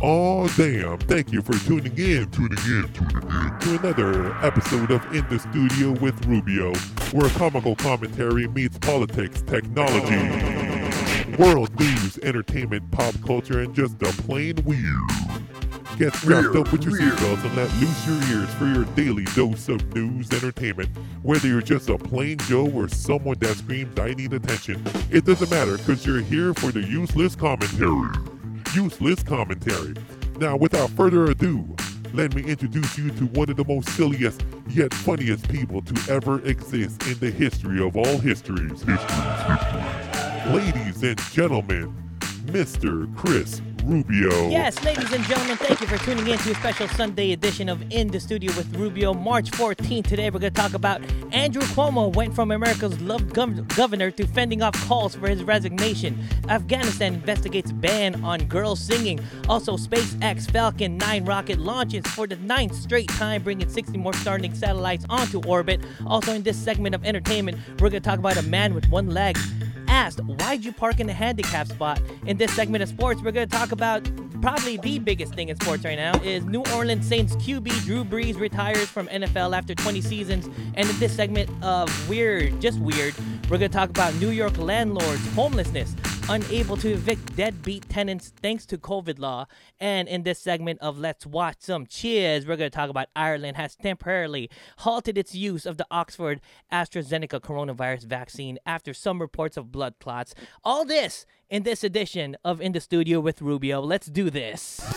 Oh damn, thank you for tuning in, tuning in, tuning in to another episode of In the Studio with Rubio, where comical commentary meets politics, technology, world news, entertainment, pop culture, and just a plain weird. Get strapped up with your seatbelts and let loose your ears for your daily dose of news entertainment. Whether you're just a plain Joe or someone that screams, I need attention, it doesn't matter because you're here for the useless commentary. Useless commentary. Now, without further ado, let me introduce you to one of the most silliest yet funniest people to ever exist in the history of all histories. Histories, histories. Ladies and gentlemen, Mr. Kris Rubio. Yes, ladies and gentlemen, thank you for tuning in to a special Sunday edition of In the Studio with Rubio, March 14th. Today we're going to talk about Andrew Cuomo went from America's loved gov- governor to fending off calls for his resignation. Afghanistan investigates ban on girls singing. Also, SpaceX Falcon 9 rocket launches for the ninth straight time, bringing 60 more Starlink satellites onto orbit. Also, in this segment of entertainment, we're going to talk about a man with one leg asked, Why'd you park in a handicap spot? In this segment of sports, we're going to talk about probably the biggest thing in sports right now is New Orleans Saints QB Drew Brees retires from NFL after 20 seasons. And in this segment of weird, just weird, we're going to talk about New York landlords, homelessness, unable to evict deadbeat tenants thanks to COVID law. And in this segment of Let's Watch Some Cheers, we're going to talk about Ireland has temporarily halted its use of the Oxford AstraZeneca coronavirus vaccine after some reports of blood clots. All this in this edition of In the Studio with Rubio. Let's do this.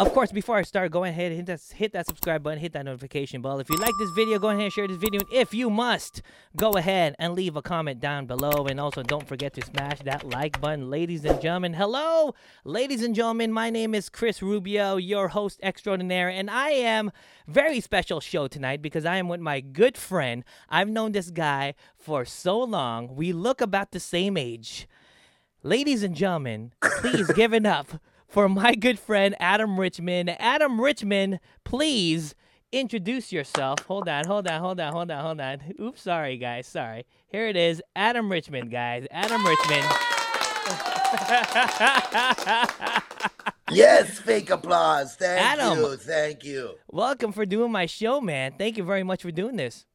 Of course, before I start, go ahead and hit that, hit that subscribe button, hit that notification bell. If you like this video, go ahead and share this video. And if you must, go ahead and leave a comment down below. And also, don't forget to smash that like button. Ladies and gentlemen, hello. Ladies and gentlemen, my name is Kris Rubio, your host extraordinaire. And I am very special show tonight because I am with my good friend. I've known this guy for so long. We look about the same age. Ladies and gentlemen, please give it up for my good friend Adam Richmond. Adam Richmond, please introduce yourself. Hold on, hold on, hold on, hold on, hold on. Oops, sorry guys, sorry. Here it is, Adam Richmond, guys. Adam Richmond. Yes, fake applause. Thank Adam. you. Thank you. Welcome for doing my show, man. Thank you very much for doing this.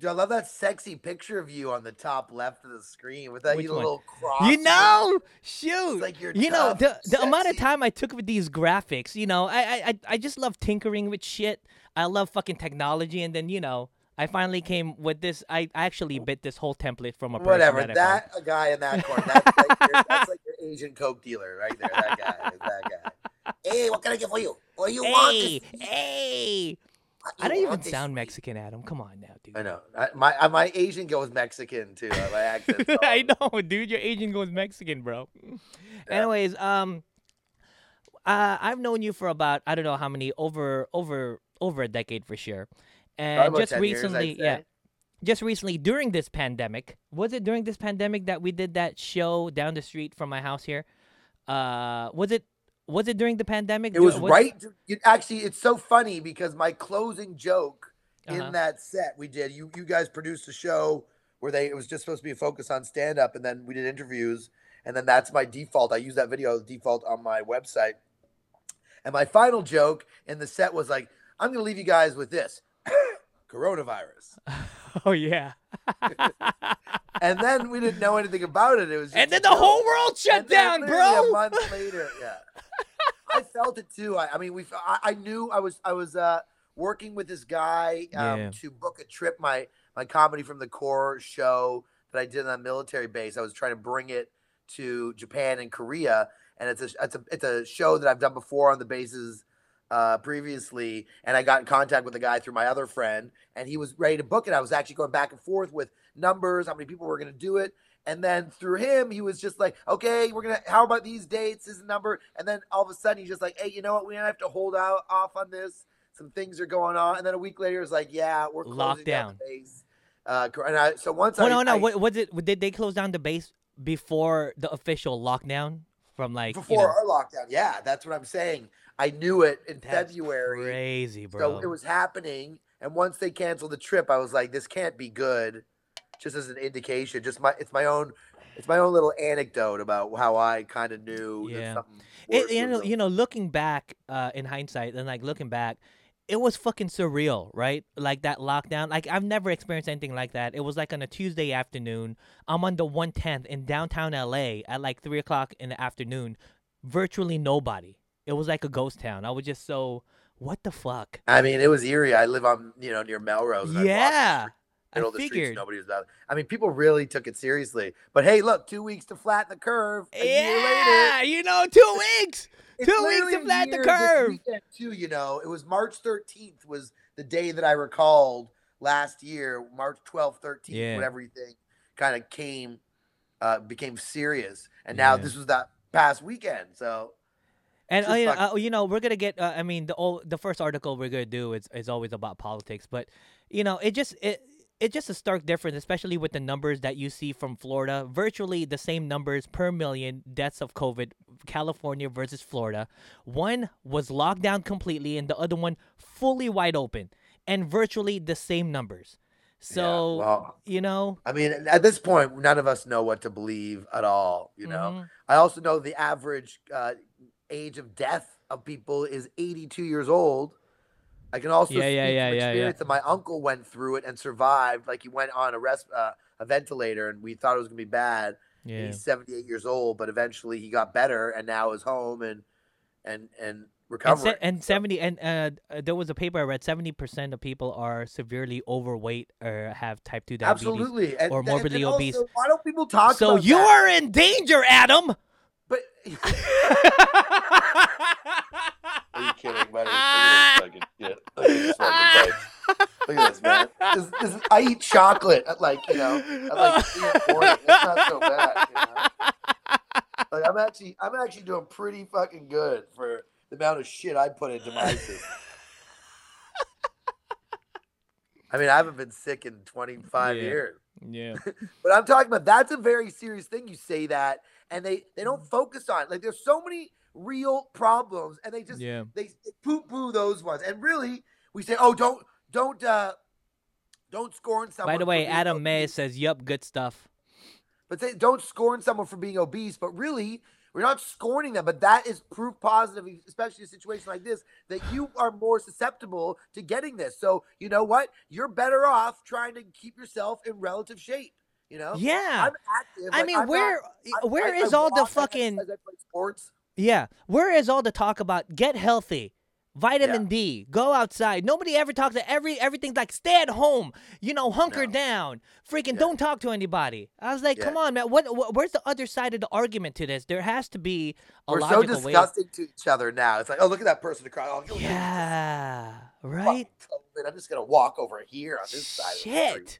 Dude, I love that sexy picture of you on the top left of the screen with that Which little cross. You know, shoot. like you're you know the the amount of time I took with these graphics. You know, I I I- just love tinkering with shit. I love fucking technology, and then you know. I finally came with this. I I actually bit this whole template from a person Whatever. that That a guy in that corner. That's like, your, that's like your Asian Coke dealer right there. That guy. that guy. Hey, what can I get for you? What do you want? Hey, to hey! I don't even sound? Mexican, Adam. Come on now, dude. I know. I, my my Asian goes Mexican too. uh, My accent. I know, dude. Your agent goes Mexican, bro. Anyways, um, uh, I've known you for about I don't know how many over over over a decade for sure, and just 10 years, recently, yeah, just recently during this pandemic, was it during this pandemic that we did that show down the street from my house here? Uh, was it was it during the pandemic? It was Was- right. It, actually, it's so funny because my closing joke Uh-huh. in that set we did. You you guys produced a show where they it was just supposed to be a focus on stand up, and then we did interviews, and then that's my default. I use that video as default on my website. And my final joke in the set was like, "I'm going to leave you guys with this." Coronavirus. Oh yeah. And then we didn't know anything about it. It was just and then the whole world shut And down, bro. A month later, yeah. I felt it too. I, I mean, we. I, I knew I was. I was uh, working with this guy um, Yeah. to book a trip. My my comedy from the core show that I did on a military base. I was trying to bring it to Japan and Korea, and it's a it's a it's a show that I've done before on the bases uh, previously. And I got in contact with the guy through my other friend, and he was ready to book it. I was actually going back and forth with numbers, how many people were going to do it. And then through him, he was just like, okay, we're gonna. How about these dates? This is the number. And then all of a sudden, he's just like, hey, you know what? We have to hold out off on this. Some things are going on. And then a week later, it's like, yeah, we're closing down Lockdown. the base. Uh, and I, so once Oh I, no, no. I- What was it? Did they close down the base before the official lockdown? From like you before know, our lockdown, yeah, that's what I'm saying. I knew it in that's February. Crazy, bro. So it was happening. And once they canceled the trip, I was like, this can't be good. just as an indication. Just my it's my own it's my own little anecdote about how I kind of knew Yeah. It, you know, you know, looking back uh, in hindsight and like looking back, it was fucking surreal, right? Like that lockdown. Like I've never experienced anything like that. It was like on a Tuesday afternoon. I'm on the 110th in downtown LA at like three o'clock in the afternoon. Virtually nobody. It was like a ghost town. I was just so, what the fuck? I mean, it was eerie. I live on you know near Melrose. and I'd walk the Yeah, street- I of streets, figured. nobody was out. I mean, people really took it seriously. But hey, look, two weeks to flatten the curve. A year later, Yeah, you know, two weeks. Two weeks to flatten the curve. weekend, too, you know, it was March 13th was the day that I recalled last year, March 12th, 13th, Yeah. when everything kind of came, uh, became serious. And now Yeah. this was that past weekend. So And uh, you, know, fuck- uh, you know, we're gonna get. Uh, I mean, the ol- the first article we're gonna do is is always about politics, but you know, it just it it's just a stark difference, especially with the numbers that you see from Florida. Virtually the same numbers per million deaths of COVID, California versus Florida. One was locked down completely, and the other one fully wide open, and virtually the same numbers. yeah, So well, you know, I mean, at this point, none of us know what to believe at all. You know, mhm. I also know the average uh, age of death of people is 82 years old. I can also Yeah, speak yeah, yeah, yeah, yeah. experience that my uncle went through it and survived. Like he went on a res- uh, a ventilator, and we thought it was gonna be bad. yeah. He's 78 years old, but eventually he got better, and now is home and and and And, recovering. se- and So- 70 and uh, uh, there was a paper I read 70% of people are severely overweight or have type 2 diabetes. absolutely, and, or morbidly and obese. also, why don't people talk? So you that? are in danger, Adam. But are you kidding, buddy? Look at this fucking shit. Look at this fucking place. Look at this, man. This, this I eat chocolate at like you know at like three in the. It's not so bad. You know? Like I'm actually I'm actually doing pretty fucking good for the amount of shit I put into my system. I mean, I haven't been sick in 25 Yeah. years. yeah. But I'm talking about that's a very serious thing. You say that, and they they don't Mm. focus on it. Like there's so many real problems, and they just Yeah. they, they poo poo those ones. And really, we say, oh, don't don't uh don't scorn someone. By the way, Adam May says, "Yup, good stuff." But they don't scorn someone for being obese. But really, we're not scorning them. But that is proof positive, especially in a situation like this, that you are more susceptible to getting this. So you know what? You're better off trying to keep yourself in relative shape. You know. Yeah. I'm active. I like, mean, I'm where I- uh, where I- is I all the fucking I sports. Yeah. Where is all the talk about get healthy? Vitamin D, go outside. Nobody ever talks to every everything's like stay at home, you know, hunker No. down, freaking Yeah. don't talk to anybody. I was like, Yeah. come on, man. What, what where's the other side of the argument to this? There has to be a We're so logical way. disgusting to each other now. It's like, oh, look at that person across. Oh, Yeah, right. I'm just gonna walk over here on this side. The street. Shit.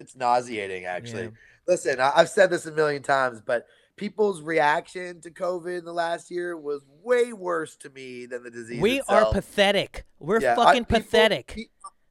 It's, nauseating, actually. Yeah. Listen, I, I've said this a million times, but people's reaction to COVID in the last year was way worse to me than the disease. We are pathetic. We're Yeah, I- fucking people- pathetic.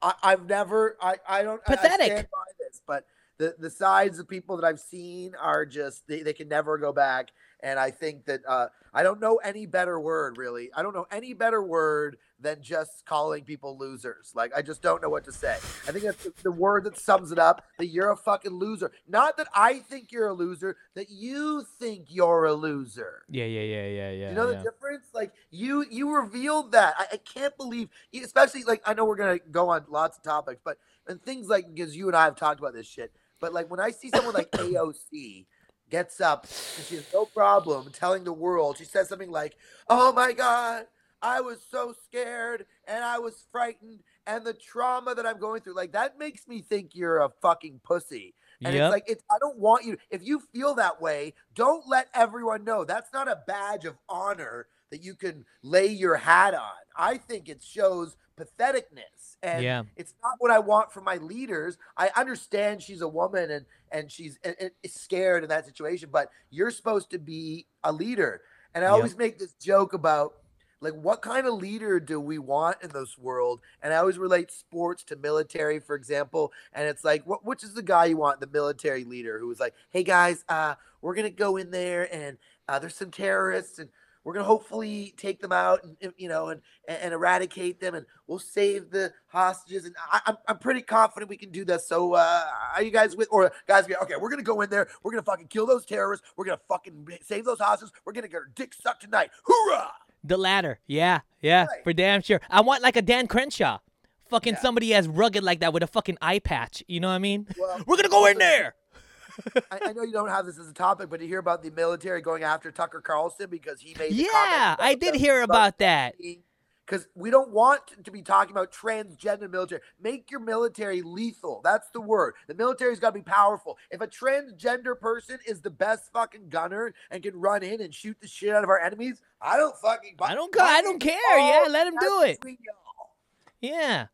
I, I've never. I. I don't. I- I Pathetic. stand by this, but the the sides of people that I've seen are just they, they can never go back. And I think that uh, I don't know any better word really. I don't know any better word than just calling people losers. Like I just don't know what to say. I think that's the, word that sums it up. That you're a fucking loser. Not that I think you're a loser. That you think you're a loser. yeah, yeah, yeah, yeah, yeah. You know yeah. the difference? Like you you revealed that. I, I can't believe especially like I know we're gonna go on lots of topics, but and things like because you and I have talked about this shit. But like when I see someone like AOC gets up and she has no problem telling the world, she says something like, Oh my god, I was so scared and I was frightened and the trauma that I'm going through, like that makes me think you're a fucking pussy. And Yep. it's like it's I don't want you if you feel that way, don't let everyone know. That's not a badge of honor that you can lay your hat on. I think it shows patheticness. And Yeah. it's not what I want from my leaders. I understand she's a woman and and she's and, and scared in that situation, but you're supposed to be a leader. And I Yep. always make this joke about like what kind of leader do we want in this world and i always relate sports to military for example and it's like what which is the guy you want the military leader who's like hey guys uh we're gonna go in there and uh, there's some terrorists and we're gonna hopefully take them out and you know and and, eradicate them, and we'll save the hostages. And I, I'm I'm pretty confident we can do this. So uh, are you guys with? Or guys, okay, we're gonna go in there. We're gonna fucking kill those terrorists. We're gonna fucking save those hostages. We're gonna get our dick sucked tonight. Hoorah! The latter. Yeah, yeah, Right. for damn sure. I want like a Dan Crenshaw. Fucking Yeah. somebody as rugged like that with a fucking eye patch. You know what I mean? Well, We're gonna go in there. I, I know you don't have this as a topic, but you hear about the military going after Tucker Carlson because he made. Yeah, I did hear about that. Because we don't want to be talking about transgender military. Make your military lethal. That's the word. The military's got to be powerful. If a transgender person is the best fucking gunner and can run in and shoot the shit out of our enemies, I don't fucking. I don't I don't care. Yeah, let him do it. Yeah.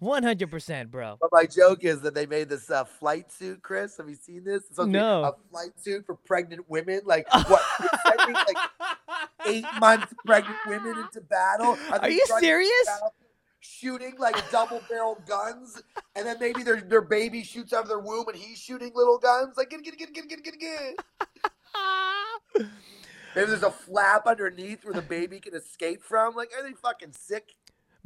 One hundred percent, bro. But my joke is that they made this uh, flight suit, Kris. Have you seen this? It's supposed to be No. A flight suit for pregnant women. Like what? Sending, like eight months pregnant women into battle. Are they you serious? battle, Shooting like double barrel guns, and then maybe their their baby shoots out of their womb, and he's shooting little guns. Like get get get get get get get. Maybe there's a flap underneath where the baby can escape from. Like are they fucking sick?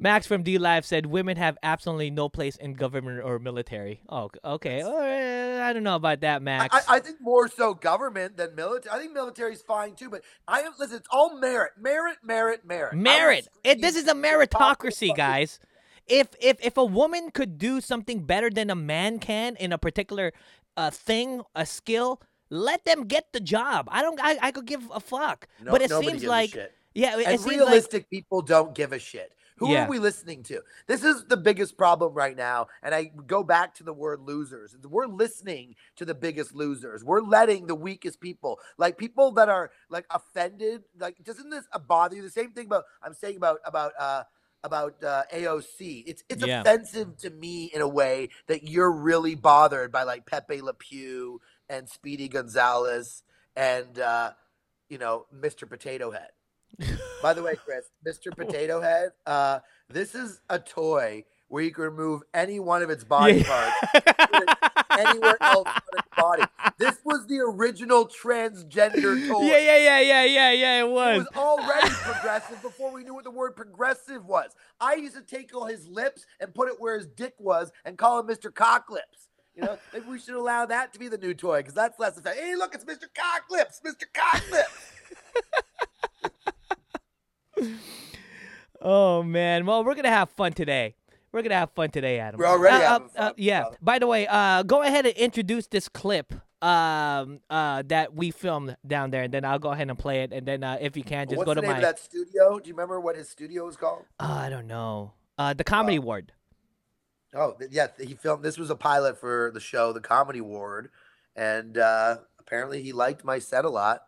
Max from DLive said women have absolutely no place in government or military. Oh, okay. Right. I don't know about that, Max. I I think more so government than military. I think military is fine too, but I am listen. It's all merit, merit, merit, merit. Merit. It, this is a to the top of the meritocracy, guys. If if if a woman could do something better than a man can in a particular uh, thing, a skill, let them get the job. I don't. I, I could give a fuck. No- but it seems like shit. yeah, it, and it seems like realistic people don't give a shit. Who Yeah. are we listening to? This is the biggest problem right now. And I go back to the word losers. We're listening to the biggest losers. We're letting the weakest people, like people that are like offended, like doesn't this bother you? The same thing about I'm saying about about uh about uh, AOC. It's it's Yeah. offensive to me in a way that you're really bothered by like Pepe Le Pew and Speedy Gonzalez and uh, you know Mr. Potato Head. By the way, Kris, Mr. Potato Head, uh, this is a toy where you can remove any one of its body parts anywhere else on its body. This was the original transgender toy. yeah, yeah, yeah, yeah, yeah, yeah. It was. It was. was already progressive before we knew what the word progressive was. I used to take all his lips and put it where his dick was and call him Mr. Cocklips. You know, maybe we should allow that to be the new toy because that's less effective. Hey, look, it's Mr. Cocklips, Mr. Cocklips. Oh man. Well, we're gonna have fun today. We're gonna have fun today, Adam. We're already Uh, uh, uh, yeah. By the way, uh, go ahead and introduce this clip um uh that we filmed down there, and then I'll go ahead and play it, and then uh, if you can, just What's go the to name my. of that studio? Do you remember what his studio was called? I don't know. Uh, the Comedy Ward. Oh, yeah, he filmed. This was a pilot for the show, The Comedy Ward, and uh, apparently he liked my set a lot.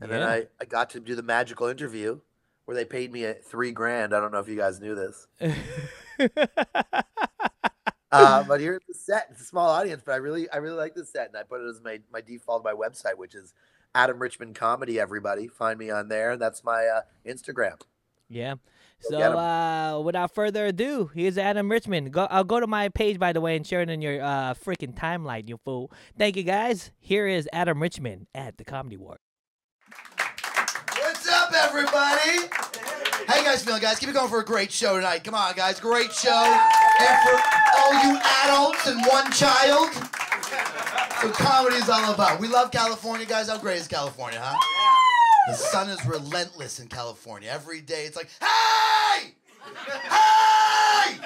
And then I, I got to do the magical interview where they paid me at three grand. I don't know if you guys knew this. Uh, but here's the set. It's a small audience, but I really I really like this set, and I put it as my my default my website, which is Adam Richmond Comedy. Everybody find me on there. and That's my uh, Instagram. Yeah. So uh, without further ado, here's Adam Richmond. Go, I'll go to my page by the way and share it in your uh freaking timeline, you fool. Thank you guys. Here is Adam Richmond at the Comedy Ward. Up, everybody? How you guys feeling, guys? Keep it going for a great show tonight. Come on, guys. Great show. And for all you adults and one child, what comedy is all about. We love California, guys. How great is California, huh? The sun is relentless in California. Every day it's like, hey! Hey!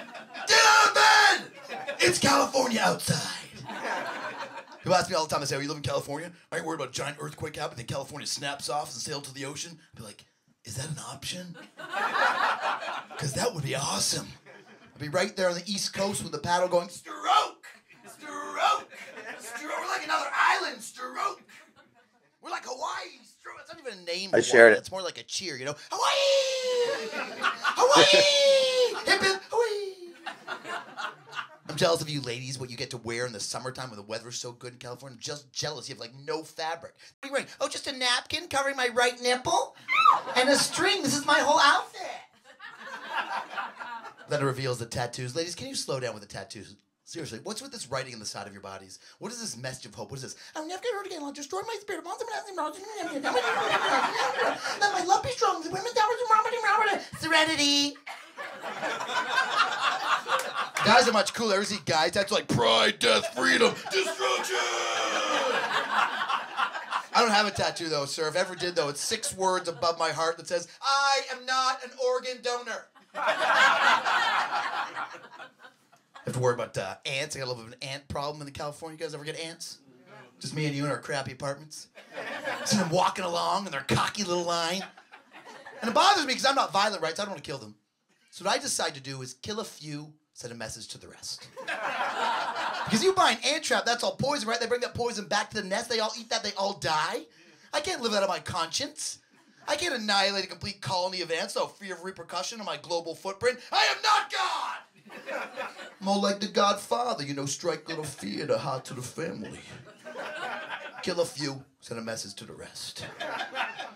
Get out of bed! It's California outside. People ask me all the time, I say, Oh, you live in California? I you worried about a giant earthquake happening, then California snaps off and sails to the ocean. I'd be like, is that an option? Because that would be awesome. I'd be right there on the East Coast with the paddle going, stroke! Stroke! Stroke! We're like another island, stroke! We're like Hawaii, stroke! It's not even a name. I Hawaii. shared it. It's more like a cheer, you know? Hawaii! Hawaii! Hip hip, Hawaii! I'm jealous of you ladies, what you get to wear in the summertime when the weather's so good in California. I'm just jealous. You have like no fabric. What are you wearing? Oh, just a napkin covering my right nipple and a string. This is my whole outfit. then it reveals the tattoos. Ladies, can you slow down with the tattoos? Seriously, what's with this writing on the side of your bodies? What is this message of hope? What is this? I'm never gonna hurt again. I'll destroy my spirit. Let my love be strong. The women Serenity. guys are much cooler. Ever see guys that's like pride, death, freedom, destruction? I don't have a tattoo though, sir. If ever did though, it's six words above my heart that says, I am not an organ donor. I have to worry about uh, ants. I got a little bit of an ant problem in the California. You guys ever get ants? Just me and you in our crappy apartments. See them walking along in their cocky little line. And it bothers me because I'm not violent, right? So I don't want to kill them. So what I decide to do is kill a few, send a message to the rest. because you buy an ant trap, that's all poison, right? They bring that poison back to the nest. They all eat that. They all die. I can't live that on my conscience. I can't annihilate a complete colony of ants without fear of repercussion on my global footprint. I am not God! More like the Godfather, you know, strike little fear to the heart to the family. Kill a few, send a message to the rest.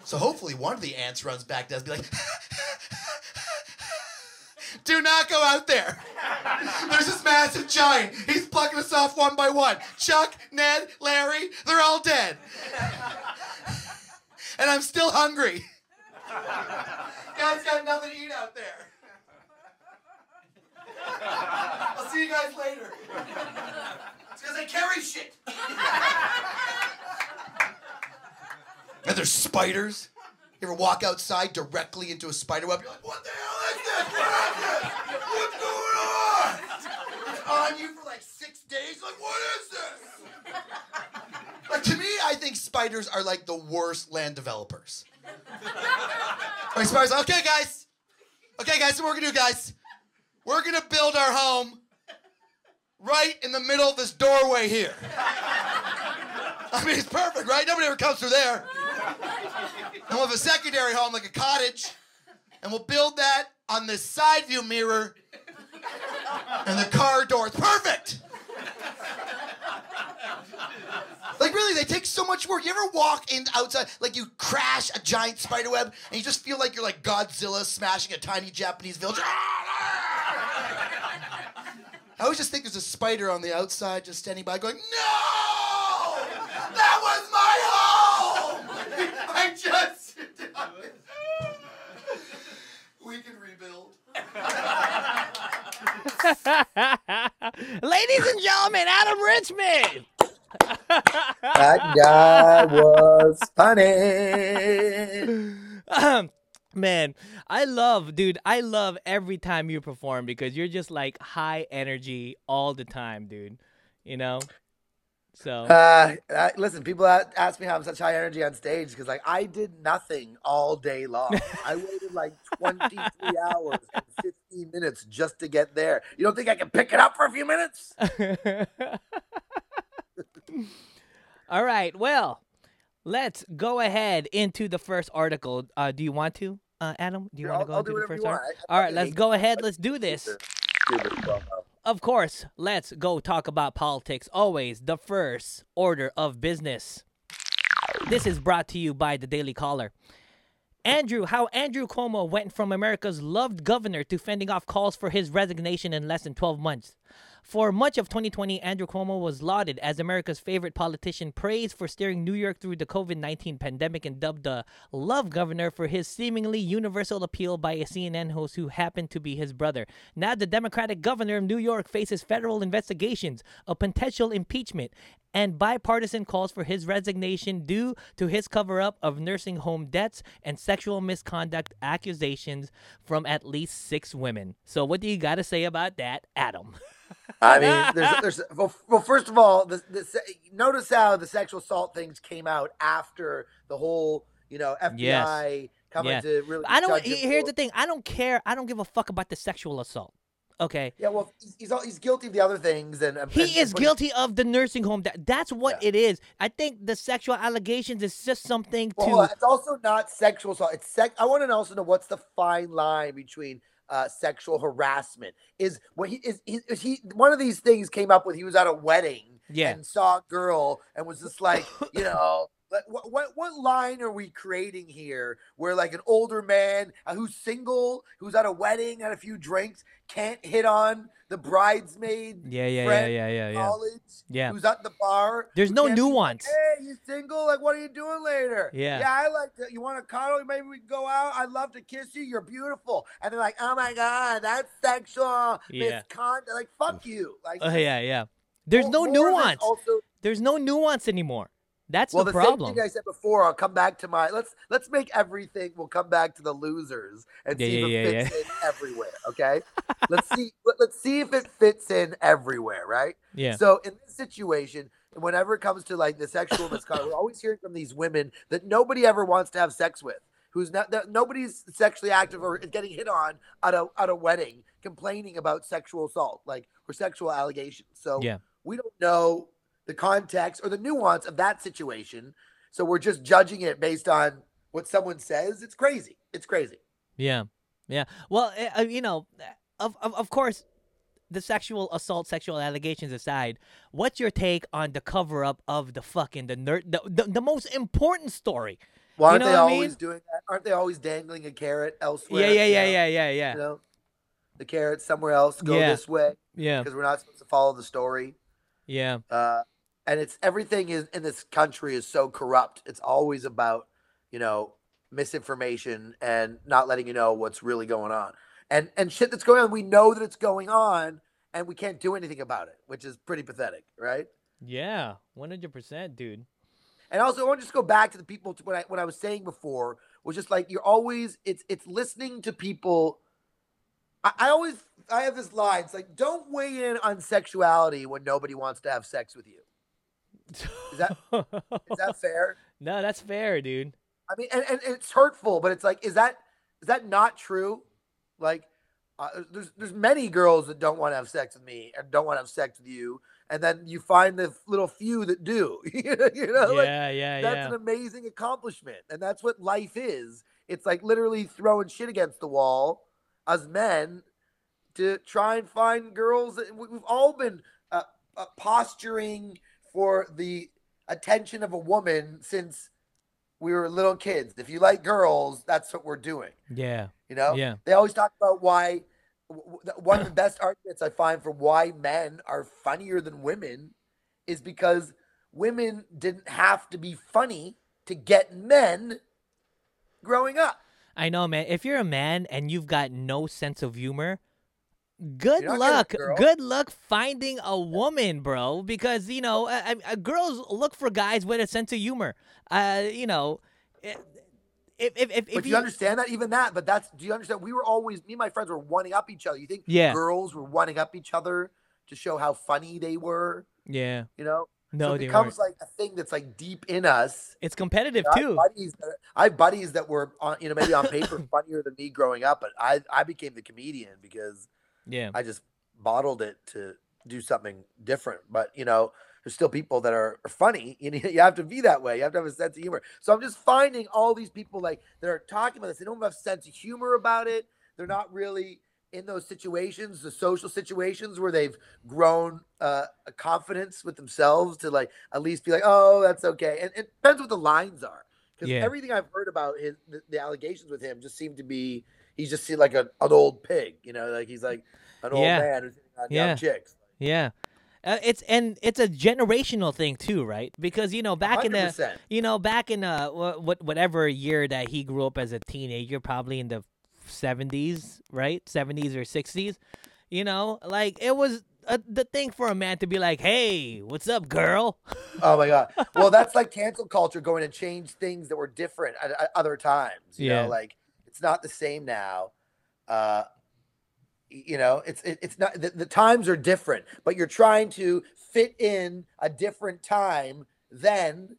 So hopefully one of the ants runs back to us be like, do not go out there. There's this massive giant. He's plucking us off one by one. Chuck, Ned, Larry, they're all dead. And I'm still hungry. Guys got nothing to eat out there. I'll see you guys later. It's because I carry shit. and there's spiders. You ever walk outside directly into a spider web? You're like, what the hell is this? What is this? What's going on? It's on you for like six days. Like, what is this? Like to me, I think spiders are like the worst land developers. Like spiders, okay, guys. Okay, guys, what we're gonna do, guys? We're gonna build our home right in the middle of this doorway here. I mean, it's perfect, right? Nobody ever comes through there. And we'll have a secondary home, like a cottage, and we'll build that on the side view mirror and the car door. It's perfect. Like really, they take so much work. You ever walk in outside, like you crash a giant spider web, and you just feel like you're like Godzilla smashing a tiny Japanese village. I always just think there's a spider on the outside just standing by going, No! That was my home! I just. we can rebuild. Ladies and gentlemen, Adam Richmond. That guy was funny. Man, I love, dude. I love every time you perform because you're just like high energy all the time, dude. You know. So Uh, uh, listen, people ask me how I'm such high energy on stage because like I did nothing all day long. I waited like 23 hours and 15 minutes just to get there. You don't think I can pick it up for a few minutes? All right. Well, let's go ahead into the first article. Uh, do you want to, uh, Adam? Do you want to go I'll into do the first you want. I- I All right. Let's go ahead. Let's do this. Of course, let's go talk about politics. Always the first order of business. This is brought to you by the Daily Caller. Andrew, how Andrew Cuomo went from America's loved governor to fending off calls for his resignation in less than 12 months. For much of 2020, Andrew Cuomo was lauded as America's favorite politician, praised for steering New York through the COVID 19 pandemic, and dubbed the love governor for his seemingly universal appeal by a CNN host who happened to be his brother. Now, the Democratic governor of New York faces federal investigations, a potential impeachment, and bipartisan calls for his resignation due to his cover up of nursing home debts and sexual misconduct accusations from at least six women. So, what do you got to say about that, Adam? I mean, there's, there's, well, well, first of all, the, the, notice how the sexual assault things came out after the whole, you know, FBI coming Yes. to really. I don't. judge he- him Here's the thing. I don't care. I don't give a fuck about the sexual assault. Okay. Yeah, well, he's, he's all- he's guilty of the other things, and He and- is guilty of the nursing home. That that's what Yeah. it is. I think the sexual allegations is just something Well, to. it's also not sexual assault. It's sex. I want to also know what's the fine line between uh, sexual harassment. Is when he is, he is he one of these things came up when he was at a wedding Yeah. and saw a girl and was just like, you know, what, what what line are we creating here where like an older man uh, who's single, who's at a wedding, had a few drinks, can't hit on the bridesmaid Yeah, yeah, yeah, yeah, yeah, yeah. college Yeah. who's at the bar? There's no can't like, nuance. hey, you single? Like, what are you doing later? Yeah. Yeah, I like that. You want to cuddle? Maybe we can go out. I'd love to kiss you. You're beautiful. And they're like, oh my God, that's sexual. Yeah. Misconduct. Like, fuck you. Like, Oh yeah, yeah. There's no more- more of this nuance. Also, There's no nuance anymore. That's well, the, the, problem. same thing I said before. I'll come back to my let's let's make everything. We'll come back to the losers and Yeah, see yeah, if it yeah, fits in everywhere. Okay, let's see. Let, let's see if it fits in everywhere. Right. yeah. So in this situation, whenever it comes to like the sexual misconduct, we're always hearing from these women that nobody ever wants to have sex with. Who's not that nobody's sexually active or getting hit on at a at a wedding, complaining about sexual assault, like or sexual allegations. So Yeah. we don't know the context or the nuance of that situation. So we're just judging it based on what someone says. It's crazy. It's crazy. Yeah, yeah. Well, uh, uh, you know, of, of of course, the sexual assault, sexual allegations aside, what's your take on the cover up of the fucking the nerd, the, the the most important story? You aren't know they what I always mean? doing that? Aren't they always dangling a carrot elsewhere? Yeah, yeah, yeah, know? yeah, yeah, yeah, You know, the carrot somewhere else. Go Yeah. this way yeah, because we're not supposed to follow the story. yeah, Uh, and it's everything is in this country is so corrupt. It's always about you know misinformation and not letting you know what's really going on. And and shit that's going on. We know that it's going on, and we can't do anything about it, which is pretty pathetic, right? yeah. One hundred percent, dude. And also, I want to just go back to the people to what I what I was saying before was just like you're always it's it's listening to people. I, I always I have this line. It's like don't weigh in on sexuality when nobody wants to have sex with you. Is that- Is that fair? no, that's fair, dude. I mean, and, and it's hurtful, but it's like, is that is that not true? Like, uh, there's there's many girls that don't want to have sex with me and don't want to have sex with you, and then you find the little few that do. you know, like, yeah, yeah, that's yeah. an amazing accomplishment, and that's what life is. It's like literally throwing shit against the wall as men to try and find girls. That, we- we've all been uh, uh, posturing for the attention of a woman since we were little kids. If you like girls, that's what we're doing. yeah, You know, yeah, they always talk about why w- w- the- one of the best arguments I find for why men are funnier than women is because women didn't have to be funny to get men growing up. I know, man. If you're a man and you've got no sense of humor, good You're not getting a luck. Good luck finding a woman, bro. Because you know, uh, uh, girls look for guys with a sense of humor. Uh, you know, if if if, if But do you understand that? Even that, but that's do you understand? We were always me and my friends were one up each other. You think Yeah. girls were one up each other to show how funny they were? yeah, You know? no, so it becomes weren't. like a thing that's like deep in us. It's competitive I have too. buddies that, I have buddies that were on, you know, maybe on paper funnier than me growing up, but I I became the comedian because Yeah, I just bottled it to do something different. But you know, there's still people that are, are funny. You know, you have to be that way. You have to have a sense of humor. So I'm just finding all these people like that are talking about this. They don't have a sense of humor about it. They're not really in those situations, the social situations where they've grown uh, a confidence with themselves to like at least be like, oh, that's okay. And it depends what the lines are. Because Yeah. everything I've heard about his the, the allegations with him just seem to be he's just seemed like a, an old pig, you know, like he's like an old Yeah. man who's on Yeah. young chicks. yeah. Uh, it's and it's a generational thing too, right? Because you know, back in the you know, back in uh what whatever year that he grew up as a teenager, probably in the seventies, right? Seventies or sixties. You know, like it was a, the thing for a man to be like, "Hey, what's up, girl?" Oh my god. Well, that's like cancel culture going to change things that were different at, at other times. You Yeah. know, like it's not the same now. Uh, you know, it's it, it's not the, the times are different, but you're trying to fit in a different time then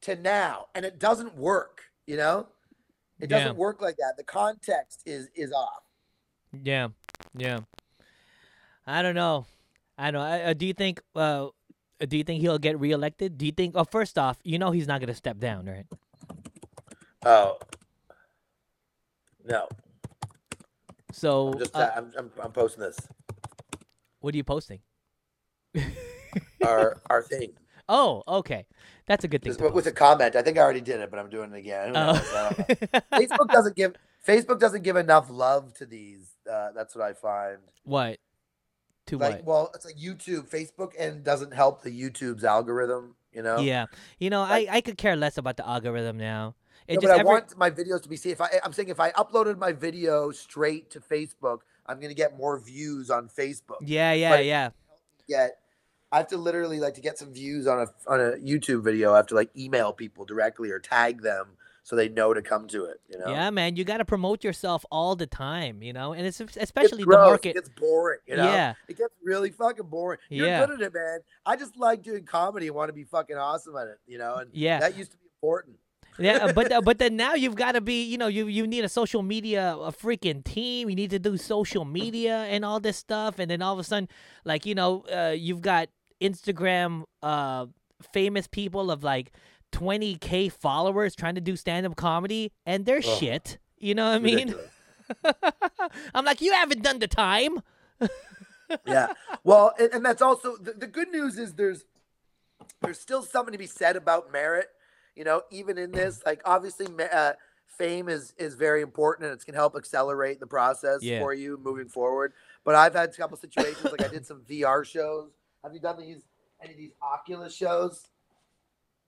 to now, and it doesn't work. You know, it doesn't Yeah. work like that. The context is is off. Yeah, yeah. I don't know. I don't. know. Uh, do you think? Uh, do you think he'll get reelected? Do you think? Oh, first off, you know he's not gonna step down, right? Oh. No, So, I'm just uh, I'm, I'm I'm posting this what are you posting? our our thing. Oh, okay. That's a good thing. With with a comment. I think I already did it, but I'm doing it again. Who knows? I don't know. Oh. Facebook doesn't give Facebook doesn't give enough love to these. Uh, that's what I find. what? To Like, what? well, it's like YouTube, Facebook, and doesn't help the YouTube's algorithm. You know. Yeah. You know, Like- I, I could care less about the algorithm now. It No, just but I every- want my videos to be seen. If I, I'm saying if I uploaded my video straight to Facebook, I'm gonna get more views on Facebook. Yeah, yeah, but- yeah. Yet, I have to literally like to get some views on a on a YouTube video. I have to like email people directly or tag them so they know to come to it. You know. Yeah, man, you got to promote yourself all the time, you know, and it's It's especially the market. It gets boring. You know. Yeah, It gets really fucking boring. You're Yeah. good at it, man. I just like doing comedy and want to be fucking awesome at it. You know. And yeah, that used to be important. Yeah. uh, But uh, but then now you've got to be, you know, you you need a social media, a freaking team. You need to do social media and all this stuff, and then all of a sudden, like you know, uh, you've got Instagram, uh, famous people of like 20k followers trying to do stand up comedy, and they're shit. You know what I mean? I'm like, you haven't done the time. yeah. Well, and, and that's also the, the good news is there's there's still something to be said about merit. You know, even in this, like obviously, uh, fame is is very important and it's can help accelerate the process Yeah. for you moving forward. But I've had a couple situations like I did some VR shows. Have you done these any of these Oculus shows?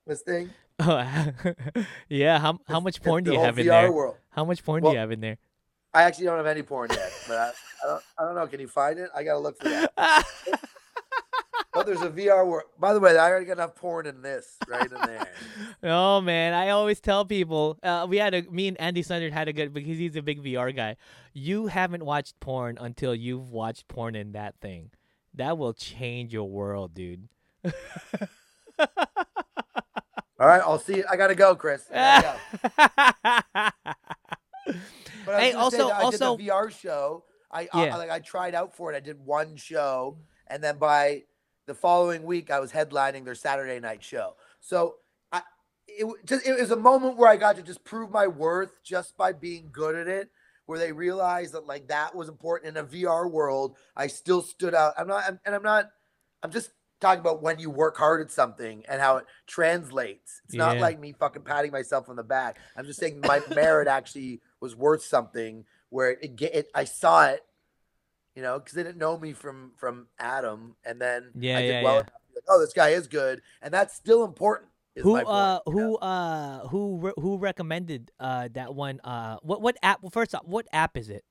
This thing. yeah. How how much porn do you have in there? World. How much porn do you have in there? I actually don't have any porn yet, but I, I don't. I don't know. Can you find it? I gotta look for that. But there's a VR world. By the way, I already got enough porn in this right in there. oh man, I always tell people. Uh, we had a me and Andy Sundert had a good because he's a big VR guy. You haven't watched porn until you've watched porn in that thing. That will change your world, dude. All right, I'll see. You. I gotta go, Kris. I gotta go. I Hey, also- I also- did the VR show. I, I Yeah. like I tried out for it. I did one show, and then by the following week, I was headlining their Saturday night show. So I it, just, it was a moment where I got to just prove my worth just by being good at it. Where they realized that like that was important in a VR world. I still stood out. I'm not, I'm, and I'm not. I'm just talking about when you work hard at something and how it translates. It's not like me fucking patting myself on the back. I'm just saying my merit actually was worth something. Where it, get it, I saw it, you know, because they didn't know me from from Adam, and then Yeah, I did yeah, well yeah. enough like, oh, this guy is good, and that's still important. who point, uh you know? who uh who re- who recommended uh that one uh what what app well, first off what app is it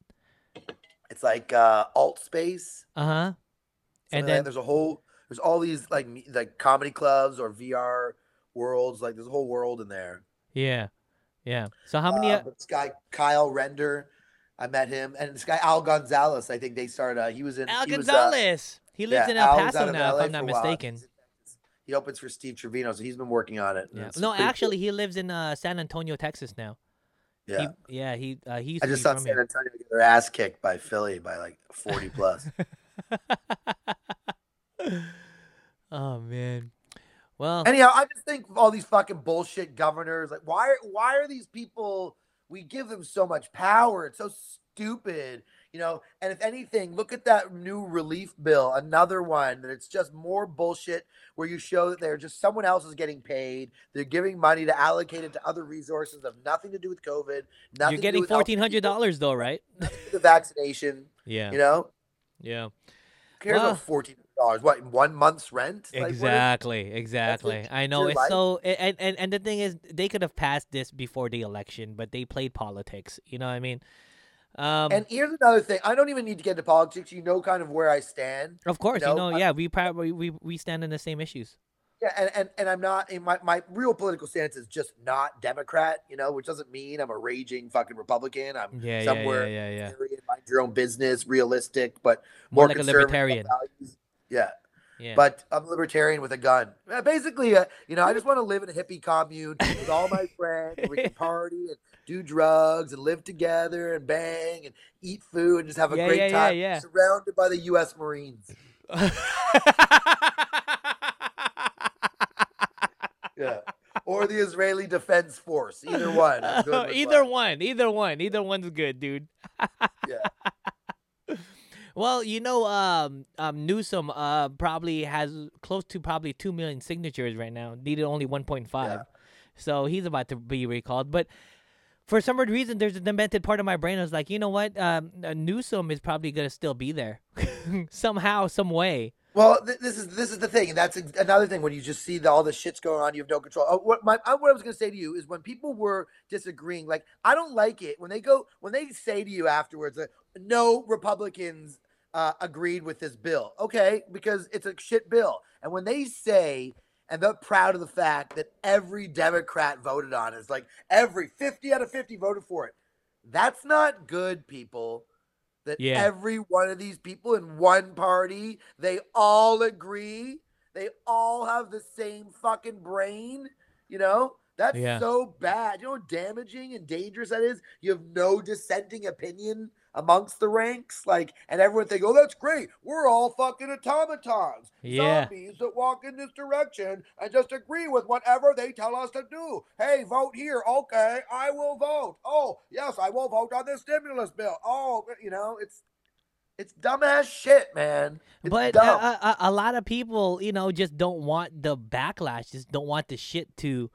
It's like uh, Altspace. uh-huh something and like then there's a whole there's all these like like comedy clubs or VR worlds. Like there's a whole world in there. yeah yeah so how many Uh, uh, this guy Kyle Render, I met him, and this guy Al Gonzalez. I think they started. Uh, he was in al he was, uh, gonzalez he lives yeah, in el Al paso now if i'm not for a while. mistaken He's in Texas. He opens for Steve Trevino, so he's been working on it. yeah no pretty cool. actually he lives in uh san antonio texas now yeah. he, yeah he uh he I just saw San here. Antonio get their ass kicked by Philly by like 40 plus. oh man well Anyhow, I just think all these fucking bullshit governors. Like, why? Why are these people? We give them so much power. It's so stupid, you know. And if anything, look at that new relief bill. Another one that it's just more bullshit. Where you show that they're just someone else is getting paid. They're giving money to allocate it to other resources that have nothing to do with COVID. Nothing you're getting $1400 though right nothing to do with the vaccination. yeah You know, yeah Who cares Well- about fourteen dollars? What one month's rent? Like, what is- Exactly, exactly. I know it's life. so, and, and and the thing is, they could have passed this before the election, but they played politics. You know what I mean? Um, And here's another thing. I don't even need to get into politics. You know kind of where I stand. of course, you know, know, yeah, we probably we, we stand in the same issues. Yeah, and, and, and I'm not in my, my real political stance is just not Democrat, you know, which doesn't mean I'm a raging fucking Republican. I'm Yeah, yeah, somewhere yeah, yeah, yeah. libertarian, mind your own business, realistic, but More more, like a libertarian. values. Yeah, Yeah. but I'm a libertarian with a gun. Uh, Basically, uh, you know, I just want to live in a hippie commune with all my friends. we can party and do drugs and live together and bang and eat food and just have a Yeah, great yeah, yeah, time, yeah. surrounded by the U.S. Marines. Yeah, or the Israeli Defense Force. Either one. Either one, either one, either one's good, dude. Yeah. Well, you know, um, um, Newsom uh probably has close to probably two million signatures right now. Needed only one point five, Yeah. so he's about to be recalled. But for some weird reason, there's a demented part of my brain. I was like, you know what? Um, uh, Newsom is probably gonna still be there somehow, some way. Well, th- this is this is the thing, and that's another thing when you just see the, all the shit's going on, you have no control. Oh, what my I, what I was going to say to you is when people were disagreeing, like I don't like it when they go when they say to you afterwards, like, no Republicans uh, agreed with this bill. Okay, because it's a shit bill, and when they say. And they're proud of the fact that every Democrat voted on it. It's like every 50 out of 50 voted for it. That's not good, people that Yeah. every one of these people in one party, they all agree, they all have the same fucking brain, you know? That's Yeah. so bad. You know how damaging and dangerous that is? You have no dissenting opinion amongst the ranks, like, and everyone think, "Oh, that's great. We're all fucking automatons, Yeah. zombies that walk in this direction and just agree with whatever they tell us to do. Hey, vote here. Okay, I will vote. Oh, yes, I will vote on this stimulus bill. Oh, you know, it's it's dumbass shit, man. It's but dumb. uh, a, a lot of people, you know, just don't want the backlash. Just don't want the shit to,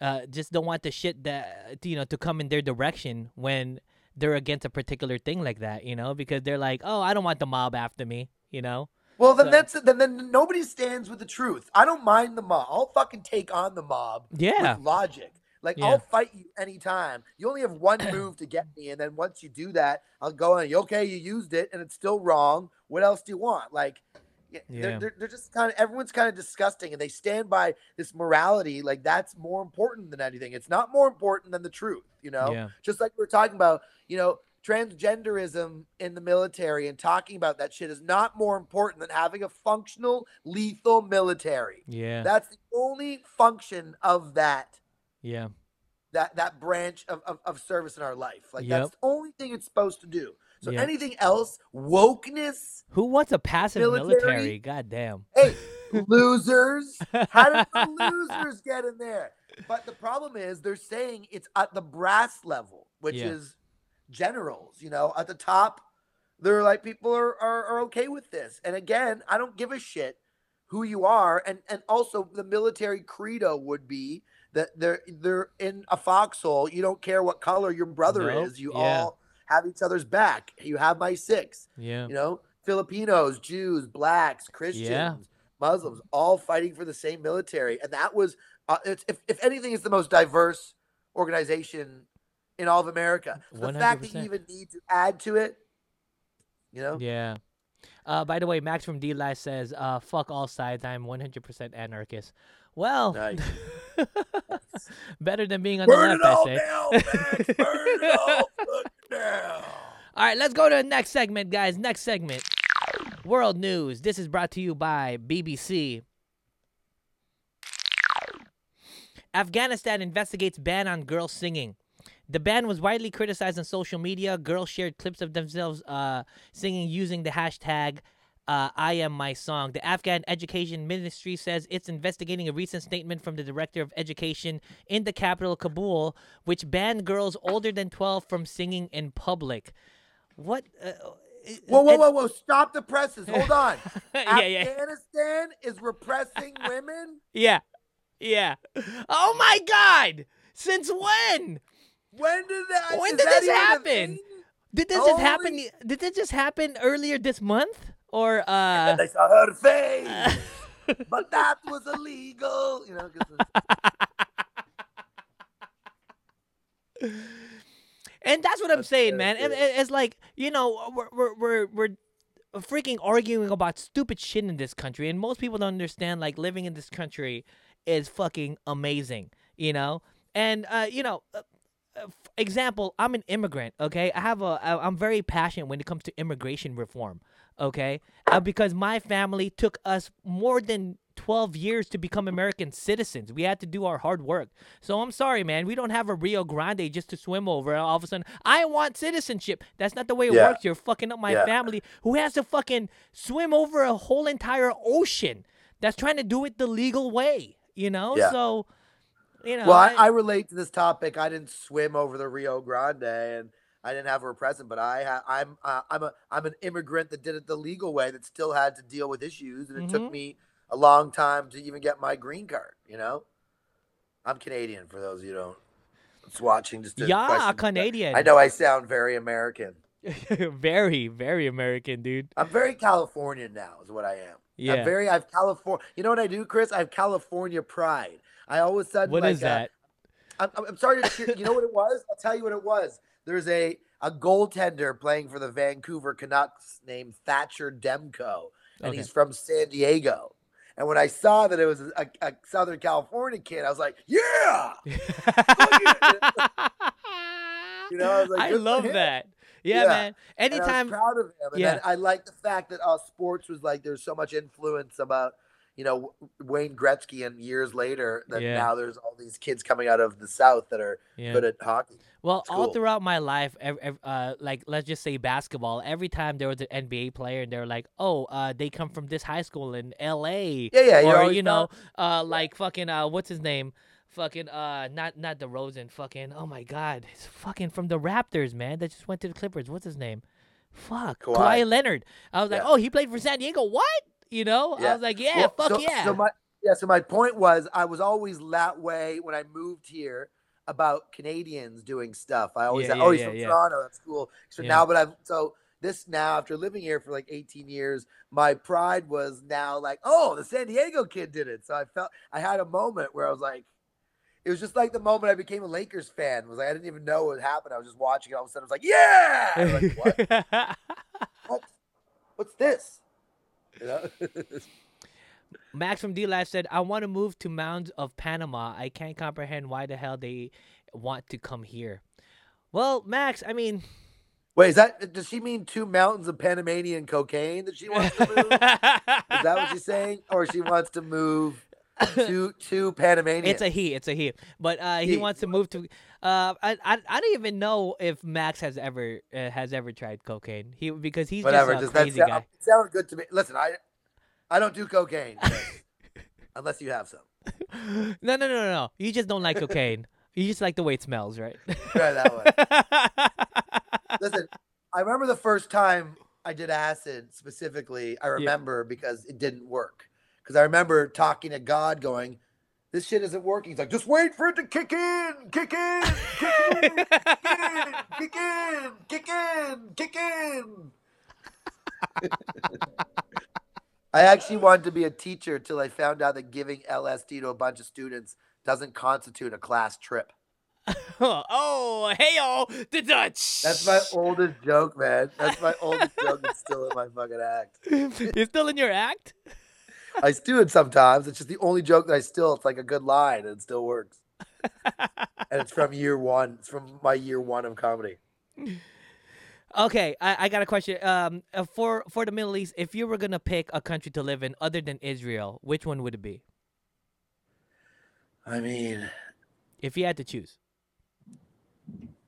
uh, just don't want the shit that you know to come in their direction when they're against a particular thing like that. You know, because they're like, oh, I don't want the mob after me. You know. Well, then So- that's then, then nobody stands with the truth. I don't mind the mob. I'll fucking take on the mob Yeah. with logic. Like Yeah. I'll fight you anytime. You only have one move to get me, and then once you do that, I'll go on. Okay, you used it, and it's still wrong. What else do you want? Like, yeah, Yeah. They're, they're, they're just kind of everyone's kind of disgusting, and they stand by this morality. Like that's more important than anything. It's not more important than the truth. You know, Yeah. just like we are talking about. You know, transgenderism in the military and talking about that shit is not more important than having a functional, lethal military. Yeah. That's the only function of that yeah. that that branch of, of, of service in our life. Like Yep. that's the only thing it's supposed to do. So Yep. anything else, wokeness, Who wants a passive Military. military? God damn. hey, losers. How did the losers get in there? But the problem is they're saying it's at the brass level, which Yeah. is generals, you know, at the top. They're like people are, are are okay with this. And again, I don't give a shit who you are. And and also the military credo would be that they're they're in a foxhole. You don't care what color your brother is. You Yeah. all have each other's back. You have my six Yeah. you know filipinos jews blacks christians muslims all fighting for the same military and that was uh, it's, if, if anything it's the most diverse organization in all of america so the fact that you even need to add to it you know Yeah. Uh, by the way, Max from DLive says, uh, "Fuck all sides. I'm 100% anarchist." Well, Nice. better than being on burn the left, I say. Max. burn it all All right, let's go to the next segment, guys. Next segment. World news. This is brought to you by BBC. Afghanistan investigates ban on girls singing. The ban was widely criticized on social media. Girls shared clips of themselves uh, singing using the hashtag uh, I am my song. The Afghan Education Ministry says it's investigating a recent statement from the Director of Education in the capital, Kabul, which banned girls older than 12 from singing in public. What? Uh, whoa whoa whoa whoa stop the presses hold on Yeah, yeah. afghanistan is repressing women Yeah. Yeah. Oh my God! Since when? when did that When did that this happen? Did this just happen? Did this just happen earlier this month? Or uh? and I saw her face. but that was illegal. You know, And that's what I'm That's saying, man. It, it's like you know we're we're we're, we're freaking arguing about stupid shit in this country, and most people don't understand like living in this country is fucking amazing, you know. And uh, you know, uh, uh, f- example, I'm an immigrant. Okay, I have a I'm very passionate when it comes to immigration reform. Okay, uh, because my family took us more than 12 years to become American citizens. We had to do our hard work. So I'm sorry, man. We don't have a Rio Grande just to swim over. All of a sudden, I want citizenship. That's not the way it Yeah. works. You're fucking up my Yeah. family who has to fucking swim over a whole entire ocean that's trying to do it the legal way, you know? Yeah. So, you know. well, I, I relate to this topic. I didn't swim over the Rio Grande, and I didn't have her present, but I ha- I'm uh, I'm a I'm an immigrant that did it the legal way that still had to deal with issues, and it Mhm. took me a long time to even get my green card. You know, I'm Canadian for those of you who don't. It's watching just Yeah, question- Canadian. I know I sound very American. very, very American, dude. I'm very Californian now, is what I am. Yeah. I'm very. I've California. You know what I do, Kris? I have California pride. I always said. What like, is uh, that? I'm, I'm- I'm sorry to share. You know what it was? I'll tell you what it was. There's a a goaltender playing for the Vancouver Canucks named Thatcher Demko, and Okay. he's from San Diego. And when I saw that it was a, a Southern California kid, I was like, "Yeah!" You know, I was like, I love that. Yeah, Yeah. man. Anytime. proud of him. And Yeah. then I like the fact that uh, sports was like there's so much influence about you know Wayne Gretzky, and years later that Yeah. now there's all these kids coming out of the South that are Yeah. good at hockey. Well, It's all cool. throughout my life, uh, like let's just say basketball, every time there was an NBA player and they're like, "Oh, uh, they come from this high school in L.A." Yeah, yeah, or you know, uh, like fucking uh, what's his name? Fucking uh, not not DeRozan. Fucking oh my god, it's fucking from the Raptors, man. That just went to the Clippers. What's his name? Fuck, Kawhi, Kawhi. Leonard. I was like, oh, he played for San Diego. What? You know? I was like, yeah, Well, fuck so, yeah. So my yeah, so my point was I was always that way when I moved here about Canadians doing stuff. I always Yeah, yeah, "Oh, he's yeah, from yeah. Toronto. That's cool." So Yeah. now, but I've so this now after living here for like 18 years, my pride was now like, "Oh, the San Diego kid did it." So I felt I had a moment where I was like. It was just like the moment I became a Lakers fan. Was like I didn't even know what happened. I was just watching it. All of a sudden, I was like, "Yeah!" Was like, what? what? What's this? Know? Max from DLive said, I want to move to Mounds of Panama. I can't comprehend why the hell they want to come here. Well, Max, I mean, Wait, is that does she mean two mountains of Panamanian cocaine that she wants to move? is that what she's saying? Or she wants to move to to Panamanian? it's a he, it's a he. But uh, he He. wants to move to. Uh, I, I I don't even know if Max has ever uh, has ever tried cocaine. He because he's whatever. just a Does that crazy sound, guy. sound good to me? Listen, I I don't do cocaine unless you have some. No, no, no, no, no. You just don't like cocaine. You just like the way it smells, right? Try that way. Listen, I remember the first time I did acid specifically. I remember because it didn't work. Because I remember talking to God, going, "This shit isn't working." He's like, "Just wait for it to kick in, kick in, kick in, kick in, kick in, kick in." I actually wanted to be a teacher till I found out that giving LSD to a bunch of students doesn't constitute a class trip. oh, hey all the Dutch. That's my oldest joke, man. That's my oldest joke. It's still in my fucking act. It's still in your act. I do it sometimes. It's just the only joke that I still. It's like a good line, and it still works. and it's from year one. It's from my year one of comedy. Okay, I, I got a question. Um, uh, for for the Middle East, if you were gonna pick a country to live in other than Israel, which one would it be? I mean, If you had to choose.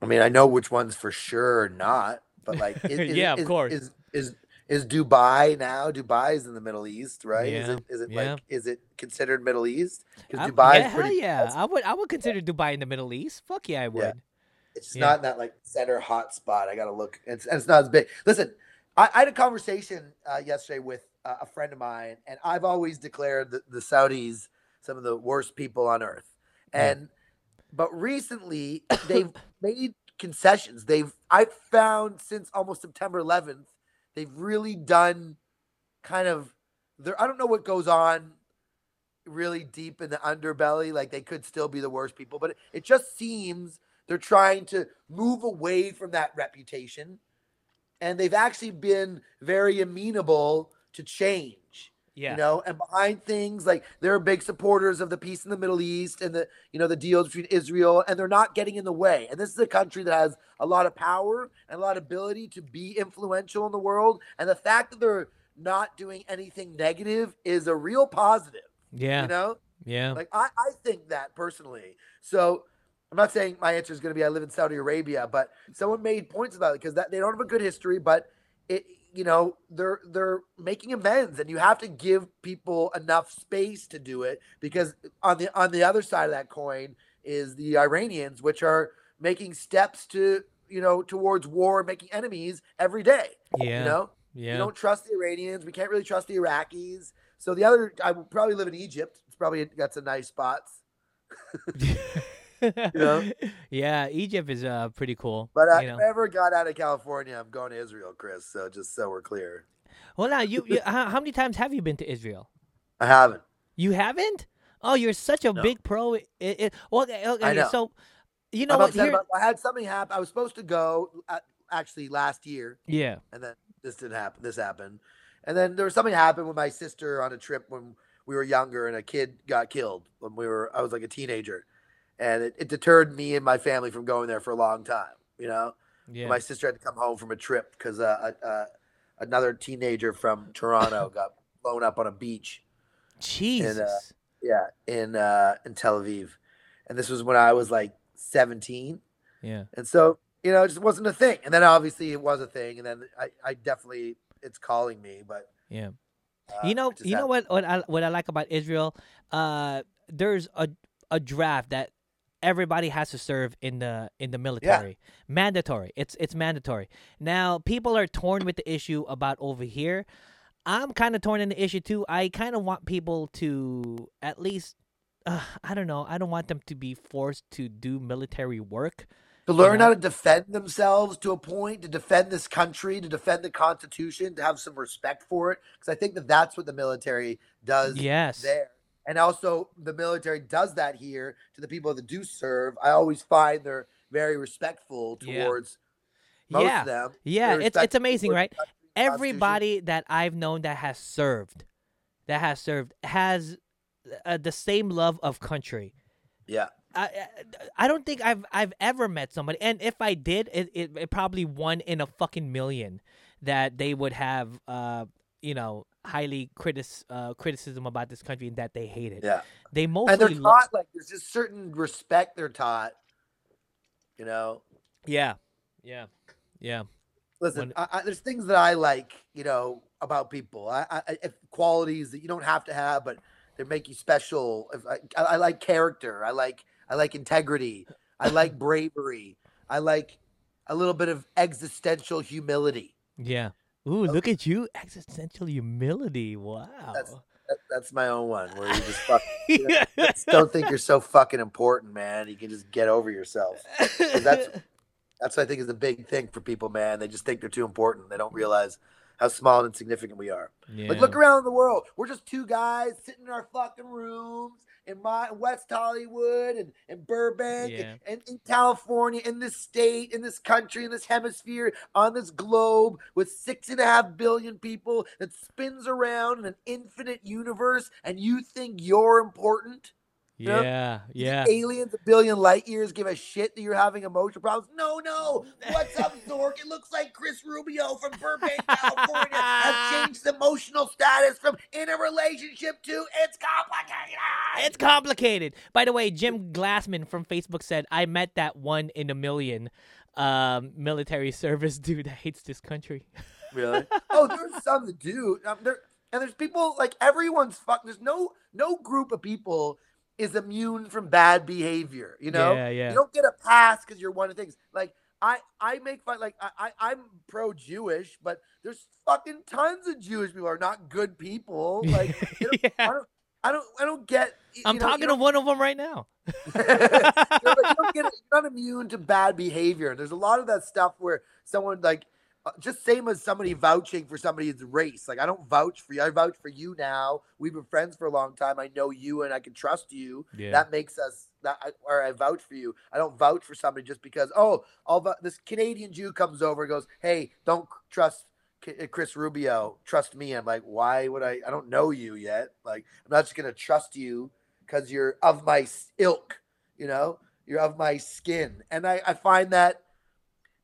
I mean, I know which ones for sure not, but like, is, is, Yeah, of course. Is is is Dubai now? Dubai is in the Middle East, right? Is Yeah, it is it yeah. like is it considered Middle East? Because Dubai yeah, is pretty. hell yeah. I would I would consider Dubai in the Middle East. Fuck yeah, I would. It's Yeah. not in that like center hot spot. I gotta look. It's it's not as big. Listen, I, I had a conversation uh, yesterday with uh, a friend of mine, and I've always declared the, the Saudis some of the worst people on earth. Yeah. And but recently they've made concessions. They've I found since almost September 11th, they've really done kind of there. I don't know what goes on really deep in the underbelly. Like they could still be the worst people, but it, it just seems they're trying to move away from that reputation. And they've actually been very amenable to change. Yeah. You know, and behind things like they're big supporters of the peace in the Middle East and the you know the deals between Israel, and they're not getting in the way. And this is a country that has a lot of power and a lot of ability to be influential in the world. And the fact that they're not doing anything negative is a real positive. yeah. You know, yeah. like I, I think that personally. So I'm not saying my answer is going to be I live in Saudi Arabia, but someone made points about it because that they don't have a good history, but it you know they're they're making amends, and you have to give people enough space to do it because on the on the other side of that coin is the Iranians, which are making steps to you know, towards war making enemies every day. Yeah. You know, yeah. we don't trust the Iranians. We can't really trust the Iraqis. So the other, I would probably live in Egypt. It's probably got some nice spots. know? Yeah, Egypt is uh pretty cool. But uh, you know. if I ever got out of California, I'm going to Israel, Kris. So just so we're clear, Hold on, you, you how, how many times have you been to Israel? I haven't. You haven't? Oh, you're such a No. big pro. It, it, well, okay, okay, know. so you know I'm what? Here, about. I had something happen. I was supposed to go uh, actually last year, yeah, and then this didn't happen. This happened, and then there was something happened with my sister on a trip when we were younger, and a kid got killed when we were. I was like a teenager, and it, it deterred me and my family from going there for a long time. You know, yeah. my sister had to come home from a trip because uh, uh, uh, another teenager from Toronto got blown up on a beach. Jesus. Yeah, in uh, in Tel Aviv, and this was when I was like 17. yeah. And so, you know, it just wasn't a thing. And then obviously it was a thing. And then I, I definitely, it's calling me, but. Yeah. Uh, you know, you know what? What I what I like about Israel, uh, there's a a draft that everybody has to serve in the in the military. Mandatory. It's it's mandatory. Now people are torn with the issue about over here. I'm kind of torn in the issue too. I kind of want people to at least. Uh, I don't know. I don't want them to be forced to do military work. To learn know? how to defend themselves to a point, to defend this country, to defend the Constitution, to have some respect for it. Because I think that that's what the military does Yes. there. And also, the military does that here to the people that do serve. I always find they're very respectful Yeah. towards most Yeah. of them. Yeah, it's it's amazing, right? the country, the Constitution. everybody that I've known that has served, that has served, has uh, the same love of country. Yeah. I, I I don't think I've I've ever met somebody, and if I did, it, it, it probably one in a fucking million that they would have, uh, you know, highly critic uh, criticism about this country and that they hate it. Yeah. They mostly and they're mostly, lo- taught like there's just certain respect they're taught. You know, yeah, yeah, yeah, listen, When- I, I, there's things that I like, you know, about people. I, I, qualities that you don't have to have, but they make you special. I, I like character. I like, I like integrity. I like bravery. I like a little bit of existential humility. yeah. Ooh, oh. look at you, existential humility. Wow. That, that's my own one where you just fuck, you know, just don't think you're so fucking important, man. You can just get over yourself. that's- That's what I think is the big thing for people, man. They just think they're too important. They don't realize how small and insignificant we are. yeah. Like, look around the world. We're just two guys sitting in our fucking rooms in my West Hollywood and, and Burbank Yeah. and, and in California, in this state, in this country, in this hemisphere, on this globe with six and a half billion people that spins around in an infinite universe, and you think you're important? Know? yeah, You yeah. think Aliens a billion light years give a shit that you're having emotional problems? No, no. What's up, Zork? It looks like Kris Rubio from Burbank, California has changed his emotional status from in a relationship to it's complicated. It's complicated. By the way, Jim Glassman from Facebook said, I met that one in a million um, military service dude that hates this country. really? Oh, there's some that do. Um, there, and there's people like everyone's fuck. There's no no group of people is immune from bad behavior. You know, Yeah, yeah. you don't get a pass because you're one of the things. Like I, I make fun. Like I, I I'm pro Jewish, but there's fucking tons of Jewish people who are not good people. Like know, I don't, I don't, I don't get. I'm know, talking to one of them right now. you know, like, you don't get, you're not immune to bad behavior. There's a lot of that stuff where someone like just same as somebody vouching for somebody's race. Like I don't vouch for you. I vouch for you now. We've been friends for a long time. I know you and I can trust you. Yeah. That makes us that I- or I vouch for you. I don't vouch for somebody just because oh, all this Canadian Jew comes over and goes, "Hey, don't trust uh, Kris Rubio. Trust me." I'm like, "Why would I? I don't know you yet. Like, I'm not just gonna trust you because you're of my ilk. You know, you're of my skin." And I, I find that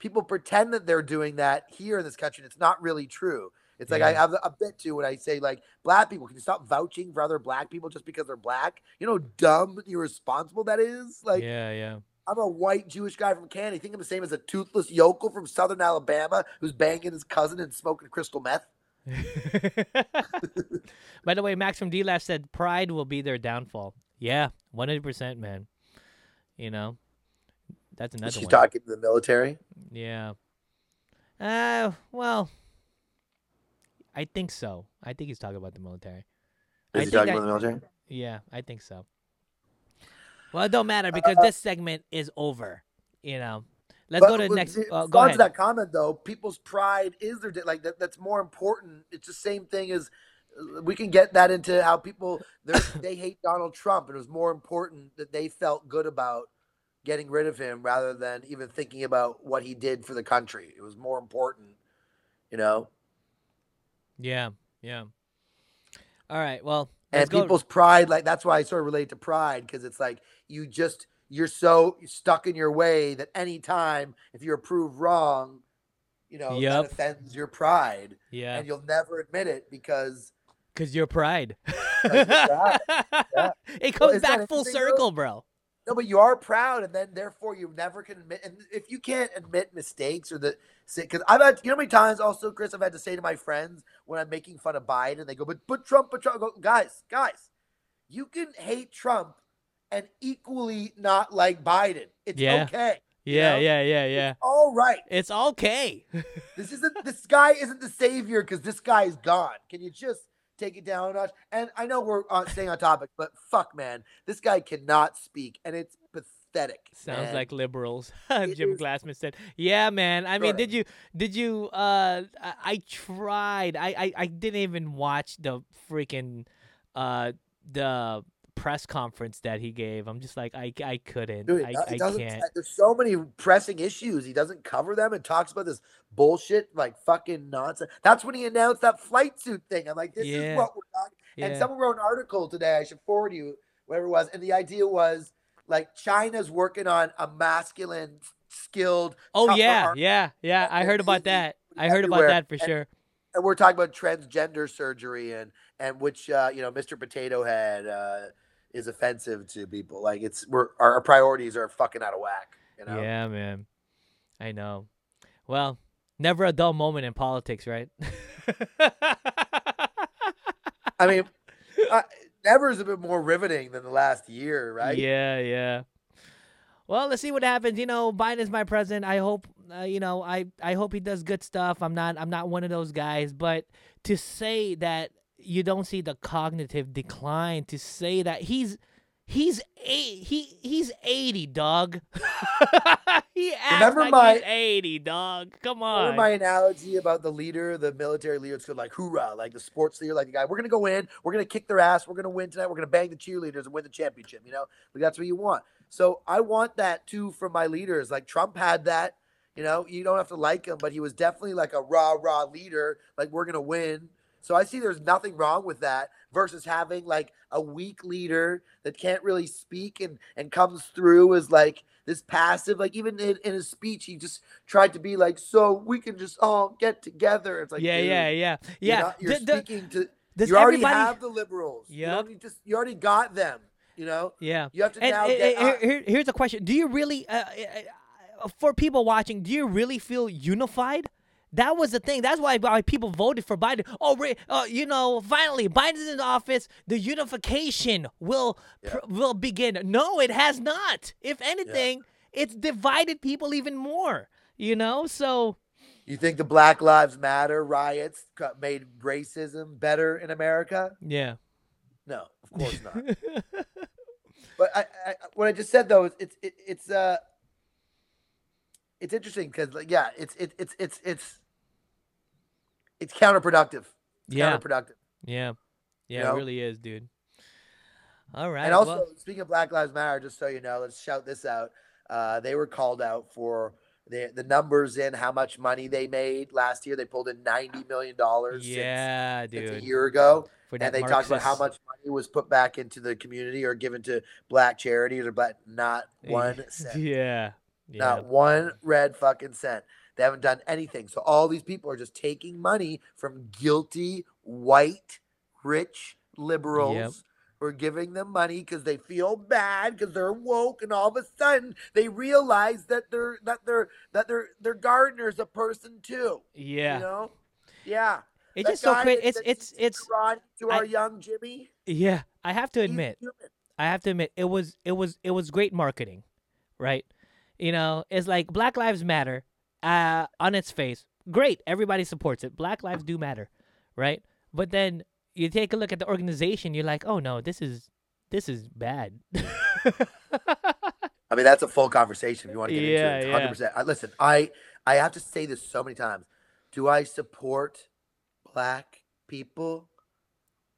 people pretend that they're doing that here in this country, and it's not really true. It's like I have a bit too when I say like black people. Can you stop vouching for other black people just because they're black? You know, dumb, irresponsible that is. Like yeah, yeah. I'm a white Jewish guy from Canada. You think I'm the same as a toothless yokel from Southern Alabama who's banging his cousin and smoking crystal meth? By the way, Max from D Lash said pride will be their downfall. Yeah, 100%, man. You know, that's another She's one. talking to the military. Yeah. Uh, well, I think so. I think he's talking about the military. I Is he talking that- about the military? Yeah, I think so. Well, it don't matter because this segment is over. You know, let's go to the next. Uh, go ahead. to that comment though. People's pride is their like that. That's more important. It's the same thing as uh, we can get that into how people they hate Donald Trump, and it was more important that they felt good about getting rid of him rather than even thinking about what he did for the country. It was more important, you know. Yeah, yeah. All right. Well, and go. people's pride like that's why i sort of relate to pride because it's like you just you're so stuck in your way that anytime if you're proved wrong you know Yep. that offends your pride yeah, and you'll never admit it because because your pride. you're. Yeah. It comes isn't back full interesting, though? circle, bro. No but you are proud and then therefore you never can admit and if you can't admit mistakes or the because i've had you know how many times also kris i've had to say to my friends when i'm making fun of biden they go but but trump but trump I go, guys guys you can hate trump and equally not like biden it's Yeah. okay Yeah, know? yeah, yeah, yeah. all right It's okay. this isn't this guy isn't the savior because this guy is gone can you just take it down a notch and i know we're on staying on topic but fuck man this guy cannot speak and it's pathetic Sounds man. like liberals. Jim is- Glassman said, "Yeah, man. I mean, Sure. did you did you uh I, I tried. I, I I didn't even watch the freaking uh the press conference that he gave. I'm just like I I couldn't. Dude, I I can't. There's so many pressing issues. He doesn't cover them and talks about this bullshit, like fucking nonsense. That's when he announced that flight suit thing. I'm like, this Yeah. is what we're talking. And someone wrote an article today. I should forward you, whatever it was. And the idea was like China's working on a masculine, skilled. Oh yeah, yeah, yeah. I heard about that. I heard about that for And- sure. And we're talking about transgender surgery and and which uh, you know Mr. Potato Head uh, is offensive to people. Like it's we're our, our priorities are fucking out of whack. You know. Yeah, man. I know. Well, never a dull moment in politics, right? I mean, uh, never is a bit more riveting than the last year, right? Yeah, yeah. Well, let's see what happens. You know, Biden's my president. I hope, uh, you know, I I hope he does good stuff. I'm not I'm not one of those guys, but to say that you don't see the cognitive decline, to say that he's he's eight, he he's 80, dog. he Remember like my- he's 80, dog. Come on. Remember my analogy about the leader, the military leader? It's good, like hoorah, like the sports leader, like the guy. We're gonna go in, we're gonna kick their ass, we're gonna win tonight, we're gonna bang the cheerleaders and win the championship. You know, like that's what you want. So I want that too from my leaders. Like Trump had that. You know, you don't have to like him, but he was definitely like a rah rah leader. Like we're gonna win. So I see there's nothing wrong with that versus having like a weak leader that can't really speak and and comes through as like this passive. Like even in, in his speech, he just tried to be like, so we can just all get together. It's like, yeah, dude, yeah, yeah, You're, yeah. not- you're The- the- speaking to. You already everybody- have the liberals. You Yep. just you already got them. You know. Yeah. You have to And now uh, get. uh, us. here- here's a question: Do you really, uh, uh, uh, for people watching, do you really feel unified? That was the thing. That's why, why people voted for Biden. Oh, uh, you know, finally, Biden's in office. The unification will pr- will begin. No, it has not. If anything, it's divided people even more. You know, so You think the Black Lives Matter riots made racism better in America? yeah, No, of course not. but I, I, what I just said though is it's it, it's uh it's interesting because like yeah it's it, it's it's it's it's counterproductive. It's Yeah. counterproductive. yeah, yeah. know? It really is, dude. All right. and also, well, speaking of Black Lives Matter, just so you know, let's shout this out. Uh, they were called out for the the numbers in how much money they made last year. They pulled in ninety million dollars. yeah, since, dude. since a year ago. and they talked about how much money was put back into the community or given to black charities or black not one cent Yeah, yeah. not one red fucking cent they haven't done anything so all these people are just taking money from guilty white rich liberals who are giving them money because they feel bad because they're woke and all of a sudden they realize that they're that they're that their their gardener's a person too yeah. you know yeah It's That just so crazy. It's it's it's to I- our young jimmy yeah. I have to admit. I have to admit, it was it was it was great marketing, right? You know, it's like Black Lives Matter. uh, on its face, great. Everybody supports it. Black lives do matter, right? But then you take a look at the organization. You're like, oh no, this is this is bad. I mean, that's a full conversation if you want to get Yeah, into it. yeah. Hundred percent. I Listen, I I have to say this so many times. Do I support black people?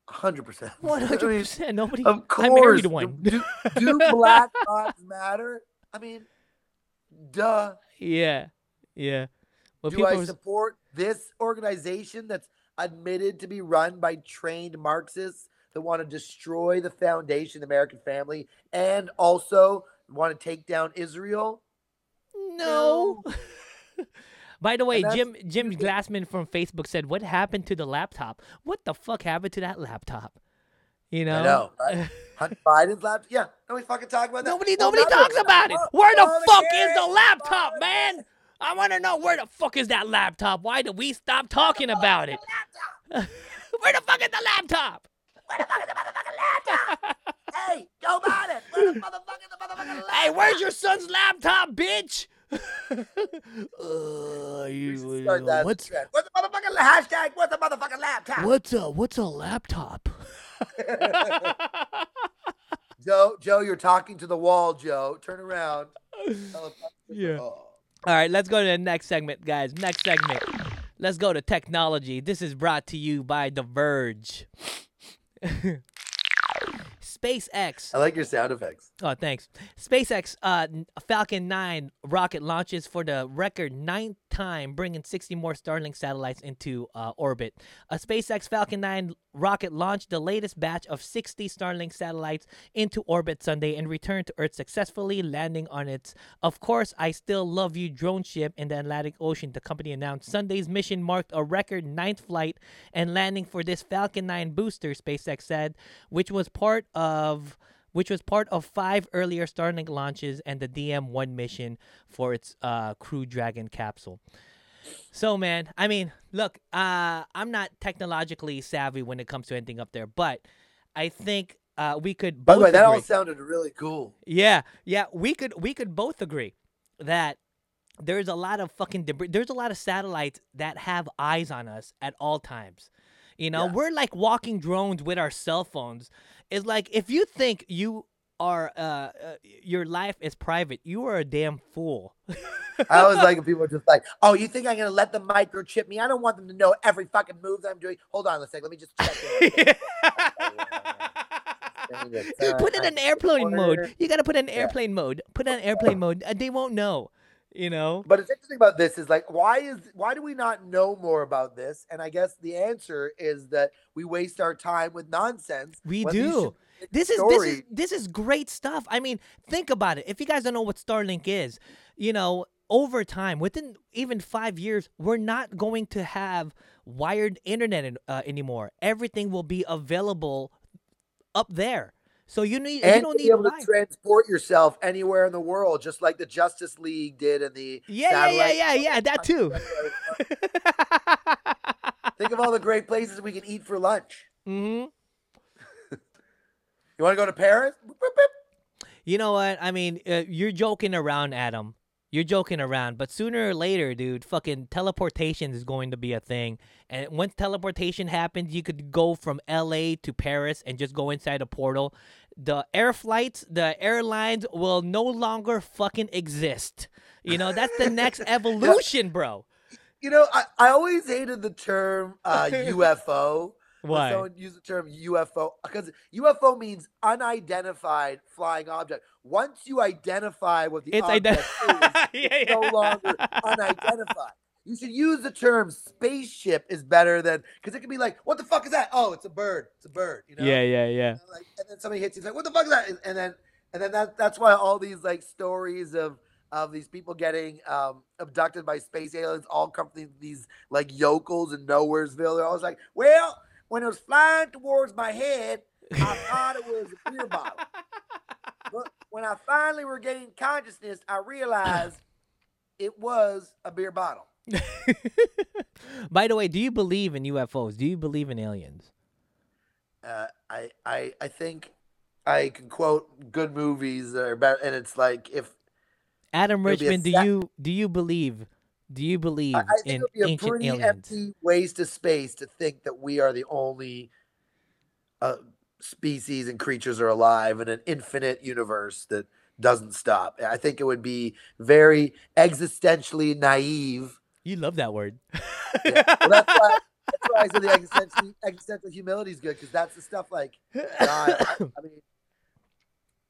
Hundred percent. One hundred percent. Nobody. Of course. I married Do- one. Do, do black lives matter? I mean, duh. yeah, yeah. Well, do people I was- support this organization that's admitted to be run by trained Marxists that want to destroy the foundation of the American family and also want to take down Israel? No. By the way, Jim Jim Glassman from Facebook said, "What happened to the laptop? What the fuck happened to that laptop?" You know. I know, right? Hunter Biden's laptop. Yeah, nobody fucking talk about that. Nobody Well, nobody talks about it. Where the fuck is the laptop, man? I want to know where the fuck is that laptop? Why did we stop talking about it? where the fuck is the laptop? Where the fuck is the motherfucking laptop? hey, Joe Biden, where the motherfucking the motherfucking laptop? Hey, where's your son's laptop, bitch? uh, you, start that what's. What's the motherfucking hashtag? What's the motherfucking laptop? what's a what's a laptop? Joe, Joe, you're talking to the wall, Joe. Turn around. Yeah. Oh. All right, let's go to the next segment, guys. Next segment. Let's go to technology. This is brought to you by The Verge. SpaceX. I like your sound effects. Oh, thanks. SpaceX uh, Falcon 9 rocket launches for the record ninth time, bringing 60 more Starlink satellites into uh, orbit. A SpaceX Falcon 9 rocket launched the latest batch of 60 Starlink satellites into orbit Sunday and returned to Earth successfully, landing on its Of Course I Still Love You drone ship in the Atlantic Ocean. The company announced Sunday's mission marked a record ninth flight and landing for this Falcon 9 booster, SpaceX said, which was part of which was part of five earlier Starlink launches and the DM1 mission for its uh, Crew Dragon capsule. So, man, I mean, look, uh, I'm not technologically savvy when it comes to anything up there, but I think uh, we could. By the way, that all sounded really cool. yeah, yeah, we could we could both agree that there's a lot of fucking debris. There's a lot of satellites that have eyes on us at all times. You know, Yeah. we're like walking drones with our cell phones. It's like if you think you are uh, uh your life is private, you are a damn fool. I was like people are just like, "Oh, you think I'm gonna let them microchip me? I don't want them to know every fucking move that I'm doing." Hold on a second, let me just check. put it in airplane mode. You gotta put it in Yeah. airplane mode. Put it in airplane mode. Uh, They won't know. You know. But it's interesting about this is like, why is why do we not know more about this? And I guess the answer is that we waste our time with nonsense. We do. This is this is this is great stuff. I mean, think about it. If you guys don't know what Starlink is, you know, over time, within even five years, we're not going to have wired internet uh, anymore. Everything will be available up there. So you need you and don't to be need able line. to transport yourself anywhere in the world, just like the Justice League did in the yeah, yeah, yeah, yeah, yeah. That too. Think of all the great places we can eat for lunch. hmm You want to go to Paris? You know what? I mean, uh, you're joking around, Adam. You're joking around, but sooner or later, dude, fucking teleportation is going to be a thing. And once teleportation happens, you could go from LA to Paris and just go inside a portal. The air flights, the airlines will no longer fucking exist. You know, that's the next evolution, bro. You know, I, I always hated the term uh, UFO. when Why? Someone used the term UFO because UFO means unidentified flying object. Once you identify what the It's object ident- is, yeah, it's yeah. no longer unidentified. You should use the term spaceship is better than because it could be like, what the fuck is that? Oh, it's a bird. It's a bird. You know? Yeah, yeah, yeah. And, like, and then somebody hits you, it's like, what the fuck is that? And, and then and then that that's why all these like stories of of these people getting um, abducted by space aliens all come from these like yokels in Nowheresville. They're always like, well, when it was flying towards my head, I thought it was a beer bottle. But when I finally regained consciousness, I realized it was a beer bottle. By the way, do you believe in UFOs? Do you believe in aliens? Uh, I, I I think I can quote good movies that are better, and it's like if Adam It'll Richmond, do you do you believe Do you believe I, I think in it would be a pretty aliens? empty waste of space to think that we are the only uh, species and creatures are alive in an infinite universe that doesn't stop. I think it would be very existentially naive. You love that word. Yeah. Well, that's why, that's why I said the existential, existential humility is good because that's the stuff like God. I, I mean,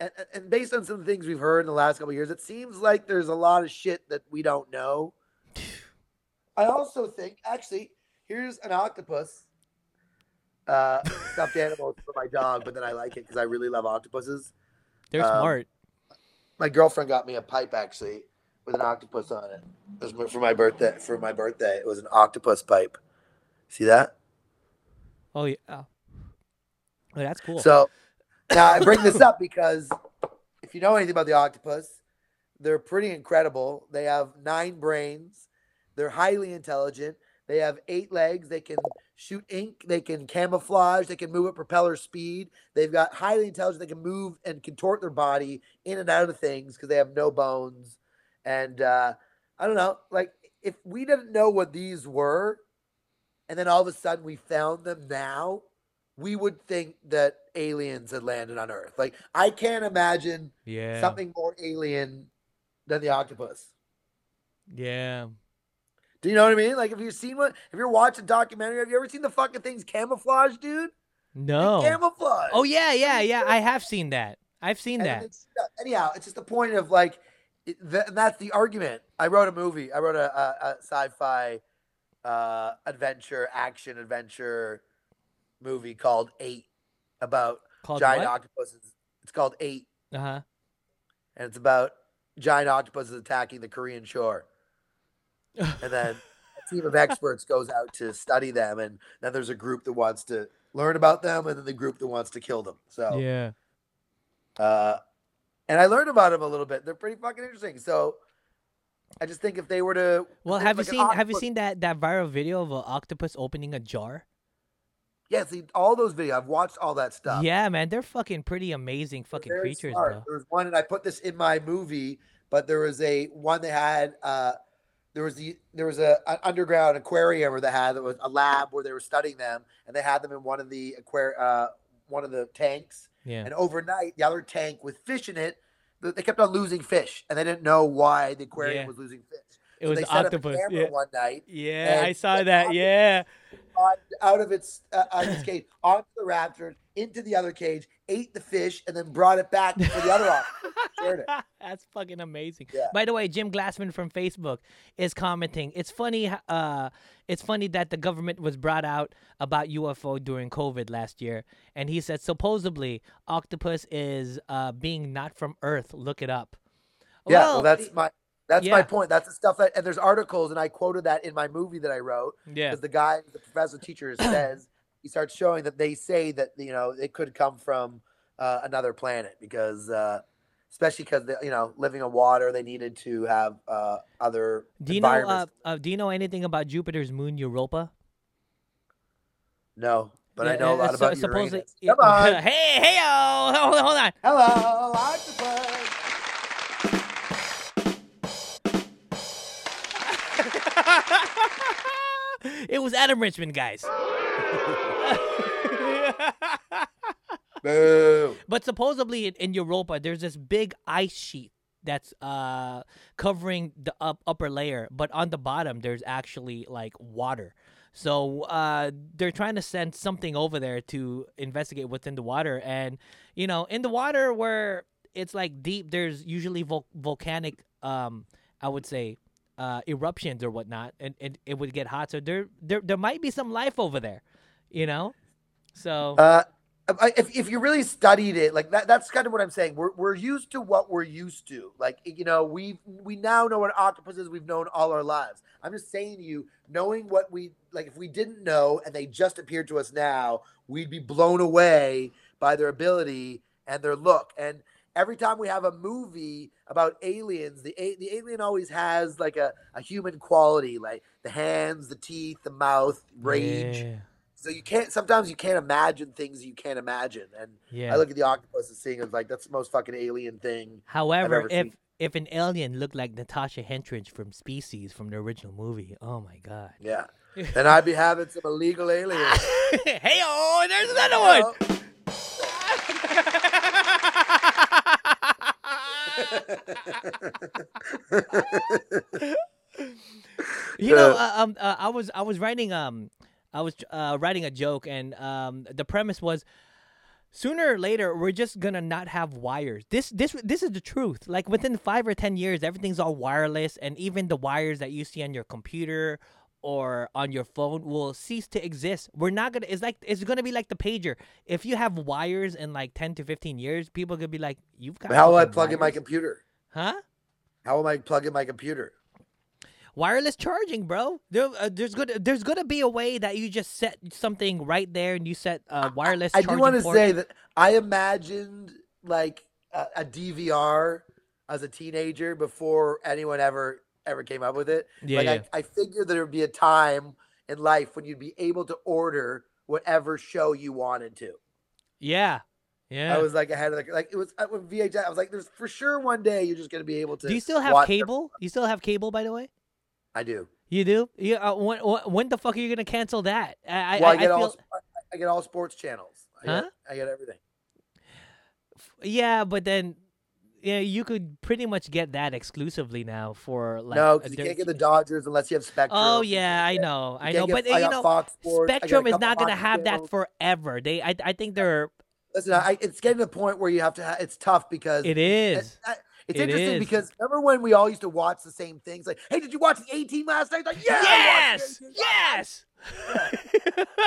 and, and- and based on some of the things we've heard in the last couple of years, it seems like there's a lot of shit that we don't know. I also think, actually, here's an octopus. Uh, stuffed animal for my dog, but then I like it because I really love octopuses. They're Um, smart. My girlfriend got me a pipe actually with an octopus on it. It was for my birthday. For my birthday, it was an octopus pipe. See that? Oh yeah. Oh, Oh, that's cool. So now I bring this up because if you know anything about the octopus, they're pretty incredible. They have nine brains. They're highly intelligent. They have eight legs. They can shoot ink. They can camouflage. They can move at propeller speed. They've got highly intelligent. They can move and contort their body in and out of things because they have no bones. And uh, I don't know, like if we didn't know what these were, and then all of a sudden we found them now, we would think that aliens had landed on Earth. Like I can't imagine yeah. something more alien than the octopus. Yeah. Do you know what I mean? Like, have you seen one? Have you ever watched a documentary? Have you ever seen the fucking things camouflage, dude? They No. camouflage. Oh yeah, yeah, yeah. I have seen that. I've seen And that. it's- anyhow, it's just the point of like, th- that's the argument. I wrote a movie. I wrote a, a, a sci-fi uh, adventure, action adventure movie called Eight about Called giant what? octopuses. It's called Eight, Uh huh. and it's about giant octopuses attacking the Korean shore. and then a team of experts goes out to study them and then there's a group that wants to learn about them and then the group that wants to kill them so yeah. uh and i learned about them a little bit they're pretty fucking interesting so i just think if they were to Well, have you like seen have you seen that that viral video of an octopus opening a jar? yeah see all those videos i've watched all that stuff Yeah, man, they're fucking pretty amazing fucking creatures, smart. bro. There was one, and I put this in my movie, but there was a one that had uh, there was the there was a an underground aquarium where they had there was a lab where they were studying them, and they had them in one of the aquar uh, one of the tanks, Yeah. and overnight the other tank with fish in it, they kept on losing fish, and they didn't know why the aquarium Yeah. was losing fish. It So was they set octopus. Up a camera Yeah. one night, Yeah, I saw that. Yeah. on, out of its uh, out of its cage onto the raptor into the other cage, ate the fish, and then brought it back for the other. Shared it. That's fucking amazing. Yeah. By the way, Jim Glassman from Facebook is commenting. It's funny. Uh, it's funny that the government was brought out about UFO during COVID last year, and he said supposedly octopus is uh being not from Earth. Look it up. Yeah, well, that's my that's my point. That's the stuff that and there's articles and I quoted that in my movie that I wrote yeah. because the guy, the professor teacher says he starts showing that they say that you know it could come from uh, another planet because uh, especially because you know living on water they needed to have uh, other Do you know? Uh, uh, do you know anything about Jupiter's moon Europa? no, but I know a uh, lot so- about Uranus. Come on, hey, hey, oh, hold on, hold on. hello, octopus. it was Adam Richmond, guys. But supposedly in, in Europa, there's this big ice sheet that's uh covering the up, upper layer, but on the bottom there's actually like water. So uh they're trying to send something over there to investigate what's in the water, and you know, in the water where it's like deep, there's usually vol- volcanic, um, I would say, uh, eruptions or whatnot, and, and it would get hot. So there, there, there might be some life over there, you know. So Uh, if, if you really studied it, like that, that's kind of what I'm saying. We're, we're used to what we're used to. Like, you know, we we now know what octopus is. We've known all our lives. I'm just saying to you, knowing what we like, if we didn't know and they just appeared to us now, we'd be blown away by their ability and their look. And every time we have a movie about aliens, the a- the alien always has like a, a human quality, like the hands, the teeth, the mouth, rage. Yeah, So you can't sometimes you can't imagine things you can't imagine. And yeah. I look at the octopus and seeing it like that's the most fucking alien thing. However, ever if seen. if an alien looked like Natasha Henstridge from Species from the original movie. Oh my god. Yeah. Then I'd be having some illegal aliens. hey oh, there's another one. you know, uh, um, uh, I was I was writing um, I was uh, writing a joke, and um, the premise was sooner or later we're just gonna not have wires. This this this is the truth. Like within five or ten years, everything's all wireless, and even the wires that you see on your computer or on your phone will cease to exist. We're not gonna. It's like it's gonna be like the pager. If you have wires in like ten to fifteen years, people could be like, "You've got." How will I plug in my computer? Huh? How am I plug in my computer? wireless charging, bro. There, uh, there's good. There's gonna be a way that you just set something right there, and you set uh, wireless. I do charging want to say that I imagined like a, a DVR as a teenager before anyone ever ever came up with it. Yeah, like yeah. I, I figured there would be a time in life when you'd be able to order whatever show you wanted to. yeah, yeah. I was like ahead of the like it was uh, with VHS. I was like, there's for sure one day you're just gonna be able to. Do you still have cable? You still have cable, by the way. I do. You do? Yeah. uh, when, when the fuck are you gonna cancel that? I, Well, I, I, get I all feel, sp- I get all sports channels. I Huh? get, I get everything. yeah, but then, yeah, you could pretty much get that exclusively now for like. no, because you can't get the Dodgers unless you have Spectrum. Oh yeah, I know, I know, can't but I you know, Fox Sports, I got a Spectrum is not gonna hockey have that forever. They, I, I think they're. Listen, I, it's getting to the point where you have to. Ha- it's tough because It is. I- it's It interesting is. because remember when we all used to watch the same things? Like, hey, did you watch the A Team last night? Like, yeah, I watched the Yes, A-Team last night." yes.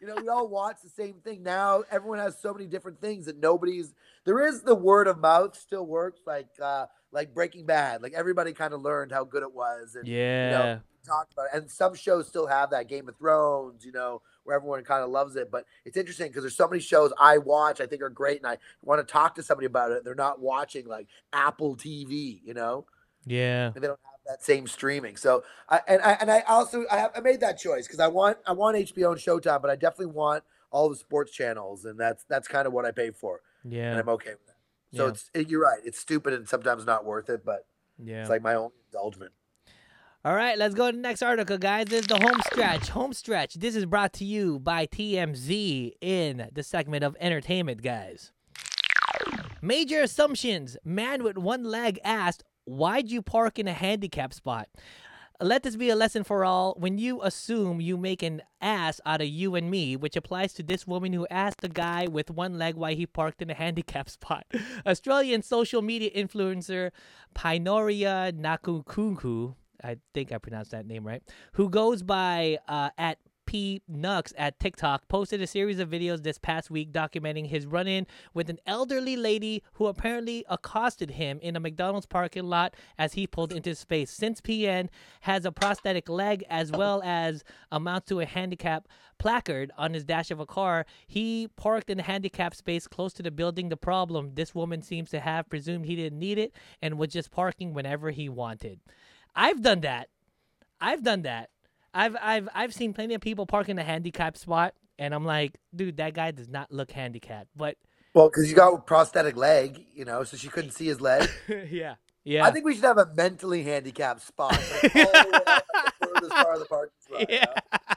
You know, we all watch the same thing now. Everyone has so many different things that nobody's. There is the word of mouth still works, like uh like Breaking Bad. Like everybody kind of learned how good it was, and yeah. talk about it. And some shows still have that Game of Thrones, you know, where everyone kind of loves it. But it's interesting because there's so many shows I watch I think are great, and I want to talk to somebody about it. They're not watching like Apple TV, you know, Yeah. and they don't have that same streaming. So I and I and I also I, have, I made that choice because I want I want HBO and Showtime, but I definitely want all the sports channels, and that's that's kind of what I pay for, Yeah. and. I'm okay with that. So Yeah. it's it, you're right. It's stupid and sometimes not worth it, but Yeah. it's like my own indulgence. All right, let's go to the next article, guys. This is the home stretch. Home stretch. This is brought to you by TMZ in the segment of entertainment, guys. Major assumptions. Man with one leg asked, Why'd you park in a handicap spot? Let this be a lesson for all. When you assume you make an ass out of you and me, which applies to this woman who asked the guy with one leg why he parked in a handicap spot. Australian social media influencer Pinoria Nakukunku, I think I pronounced that name right, who goes by uh, at P Nux at TikTok posted a series of videos this past week documenting his run in with an elderly lady who apparently accosted him in a McDonald's parking lot as he pulled into space. Since PN has a prosthetic leg as well as amounts to a handicap placard on his dash of a car, he parked in a handicap space close to the building. The problem this woman seems to have presumed he didn't need it and was just parking whenever he wanted. I've done that. I've done that. I've I've I've seen plenty of people park in a handicap spot, and I'm like, dude, that guy does not look handicapped. But Well, because you got a prosthetic leg, you know, so she couldn't see his leg. yeah, yeah, I think we should have a mentally handicapped spot. Like the way out the furthest part of the parking spot. you yeah. know?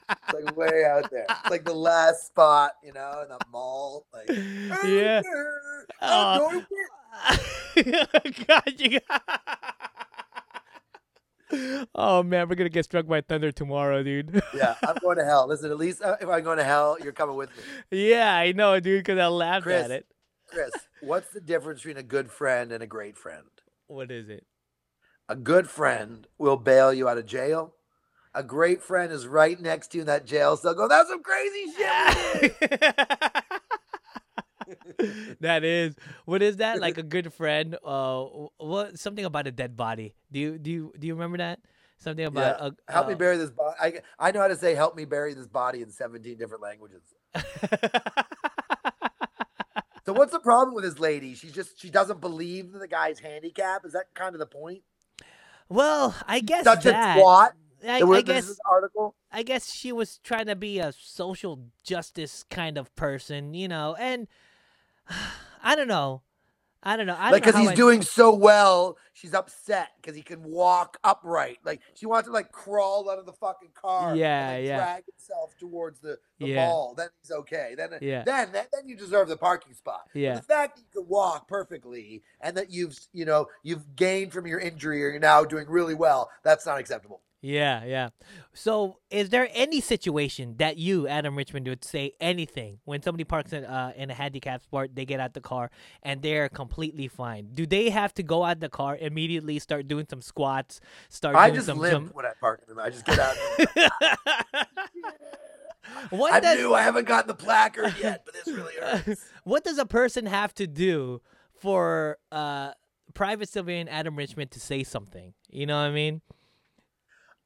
It's like way out there. It's like the last spot, you know, in the mall. Like, Yeah. Going for- oh, God, you oh man, we're gonna get struck by thunder tomorrow, dude. yeah, I'm going to hell. Listen, at least uh, if I'm going to hell, you're coming with me. yeah, I know, dude, because I laughed Kris. at it. Kris, what's the difference between a good friend and a great friend? What is it? A good friend will bail you out of jail. A great friend is right next to you in that jail cell. Go, that's some crazy shit. we did." that is what is that like a good friend uh what something about a dead body do you do you do you remember that something about Yeah. a, Help me uh, bury this body. I, I know how to say help me bury this body in 17 different languages. So what's the problem with this lady? She just she doesn't believe that the guy's handicapped. Is that kind of the point? well i guess Such that a twat. I, I guess article. I guess she was trying to be a social justice kind of person, you know, and I don't know. I don't know. I don't like because he's I- doing so well, she's upset because he can walk upright. Like she wants to like crawl out of the fucking car. Yeah, and, like, yeah. Drag himself towards the, the Yeah. ball. Then he's okay. Then uh, Yeah. then then, then you deserve the parking spot. But Yeah. the fact that you can walk perfectly and that you've you know you've gained from your injury or you're now doing really well, that's not acceptable. Yeah, yeah. So, is there any situation that you, Adam Richmond, would say anything when somebody parks in, uh, in a handicap spot? they get out the car and they're completely fine? Do they have to go out the car immediately, start doing some squats, start I doing just some limp some- when I park in them. I just get out. what I does knew I haven't gotten the placard yet, but this really hurts. what does a person have to do for uh, private civilian Adam Richmond to say something? You know what I mean?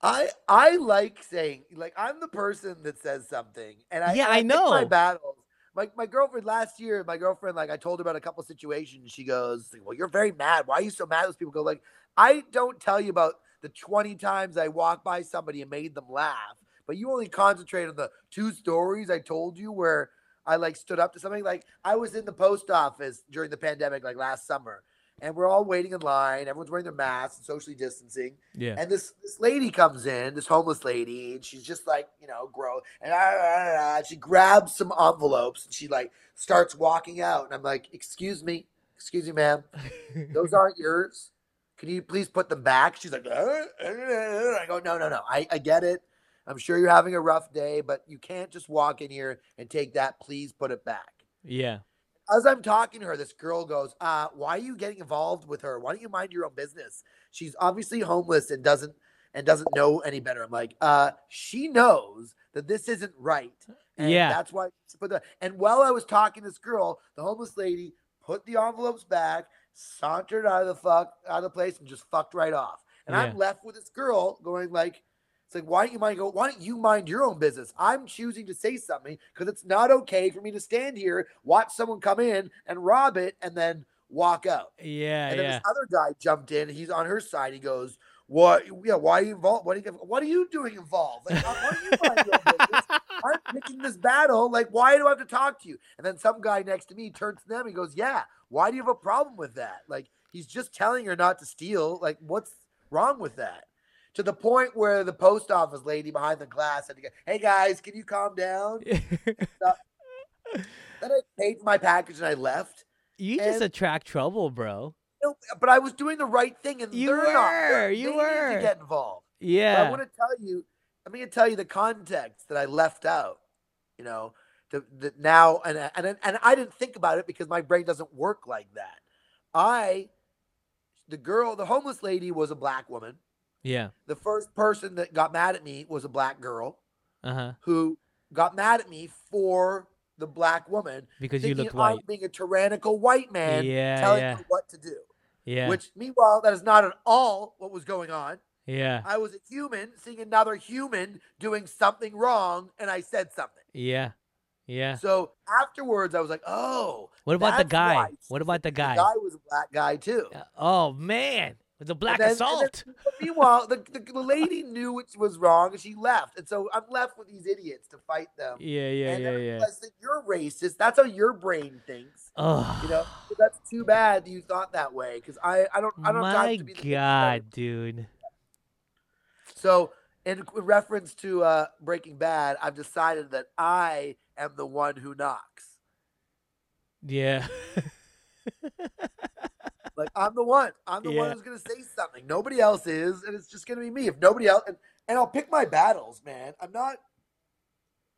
I I like saying like I'm the person that says something, and I Yeah, and I pick my know. battles. My my girlfriend last year, my girlfriend like I told her about a couple situations. She goes, "Well, you're very mad. Why are you so mad?" Those people go like, "I don't tell you about the 20 times I walked by somebody and made them laugh, but you only concentrate on the two stories I told you where." I like stood up to something like I was in the post office during the pandemic, like last summer, and we're all waiting in line. Everyone's wearing their masks and socially distancing. Yeah. And this this lady comes in, this homeless lady, and she's just like, you know, grow. And ah, ah, ah, ah, she grabs some envelopes and she like starts walking out. And I'm like, excuse me, excuse me, ma'am, those aren't yours. Can you please put them back? She's like, "Uh, uh, uh." I go, no, no, no. I, I get it. I'm sure you're having a rough day, but you can't just walk in here and take that. Please put it back yeah. As I'm talking to her, this girl goes, uh, why are you getting involved with her? Why don't you mind your own business? She's obviously homeless and doesn't and doesn't know any better. I'm like, uh, she knows that this isn't right. And Yeah. That's why she put the and while I was talking to this girl, the homeless lady put the envelopes back, sauntered out of the fuck out of the place, and just fucked right off. And Yeah. I'm left with this girl going like, it's like, why don't you mind go? Why don't you mind your own business? I'm choosing to say something because it's not okay for me to stand here, watch someone come in and rob it, and then walk out. Yeah. and then Yeah. this other guy jumped in. He's on her side. He goes, "What? Yeah, why are you involved? What are you? What are you doing involved? Like, why don't you mind your own business? I'm picking this battle. Like, why do I have to talk to you?" And then some guy next to me turns to them. and he goes, "Yeah, why do you have a problem with that? Like, he's just telling her not to steal. Like, what's wrong with that?" To the point where the post office lady behind the glass had to go, "Hey guys, can you calm down?" Then I paid my package and I left. you just attract trouble, bro. No, but I was doing the right thing, and You they're not. Were, you were. to get involved. But Yeah. I want to tell you. I'm going to tell you the context that I left out. You know, the, the now and and and I didn't think about it because my brain doesn't work like that. I, the girl, the homeless lady was a black woman. Yeah. The first person that got mad at me was a black girl Uh huh. who got mad at me for the black woman Because you look I'm white. being a tyrannical white man Yeah, telling yeah. her what to do. Yeah. Which, meanwhile, that is not at all what was going on. yeah. I was a human seeing another human doing something wrong, and I said something. Yeah. Yeah. So afterwards, I was like, "Oh, What about the guy? What about the guy? the guy? guy was a black guy too." Uh, Oh man, the black then- assault. Meanwhile, the, the, the lady knew it was wrong, and she left. And so I'm left with these idiots to fight them. yeah, yeah, and yeah, yeah. that you're racist. That's how your brain thinks. Oh, You know, So that's too bad you thought that way. Because I, I don't, I don't my to be God, dude. So, in reference to uh, Breaking Bad, I've decided that I am the one who knocks. Yeah. Like I'm the one. I'm the one who's gonna say something. Nobody else is, and it's just gonna be me. If nobody else, and, and I'll pick my battles, man. I'm not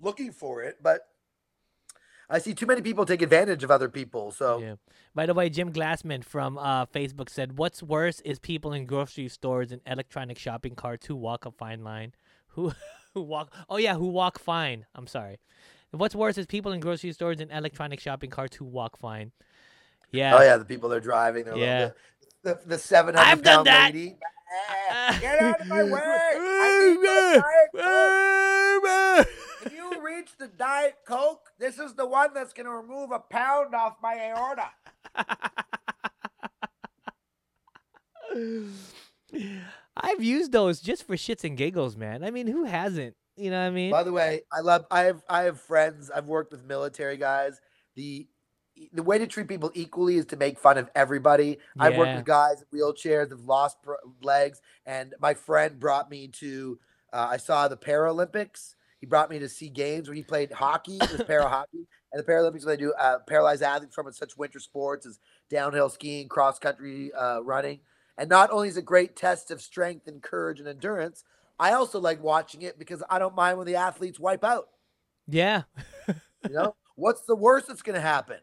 looking for it, but I see too many people take advantage of other people. So Yeah. By the way, Jim Glassman from uh, Facebook said, "What's worse is people in grocery stores and electronic shopping carts who walk a fine line, who who walk. Oh yeah, who walk fine. I'm sorry. What's worse is people in grocery stores and electronic shopping carts who walk fine. Yeah. oh yeah, the people they're driving. They're Yeah. the, the, the seven hundred done pound that. lady. Get out of my way! I need my Diet Coke. Can you reach the Diet Coke? This is the one that's going to remove a pound off my aorta. I've used those just for shits and giggles, man. I mean, who hasn't? You know what I mean? By the way, I love. I have. I have friends. I've worked with military guys. The the way to treat people equally is to make fun of everybody. I've worked with guys in wheelchairs that've lost legs, and my friend brought me to. Uh, I saw the Paralympics. He brought me to see games where he played hockey, it was para hockey, and the Paralympics where they do uh, paralyzed athletes from such winter sports as downhill skiing, cross country uh, running. And not only is it a great test of strength and courage and endurance, I also like watching it because I don't mind when the athletes wipe out. Yeah. You know, what's the worst that's going to happen?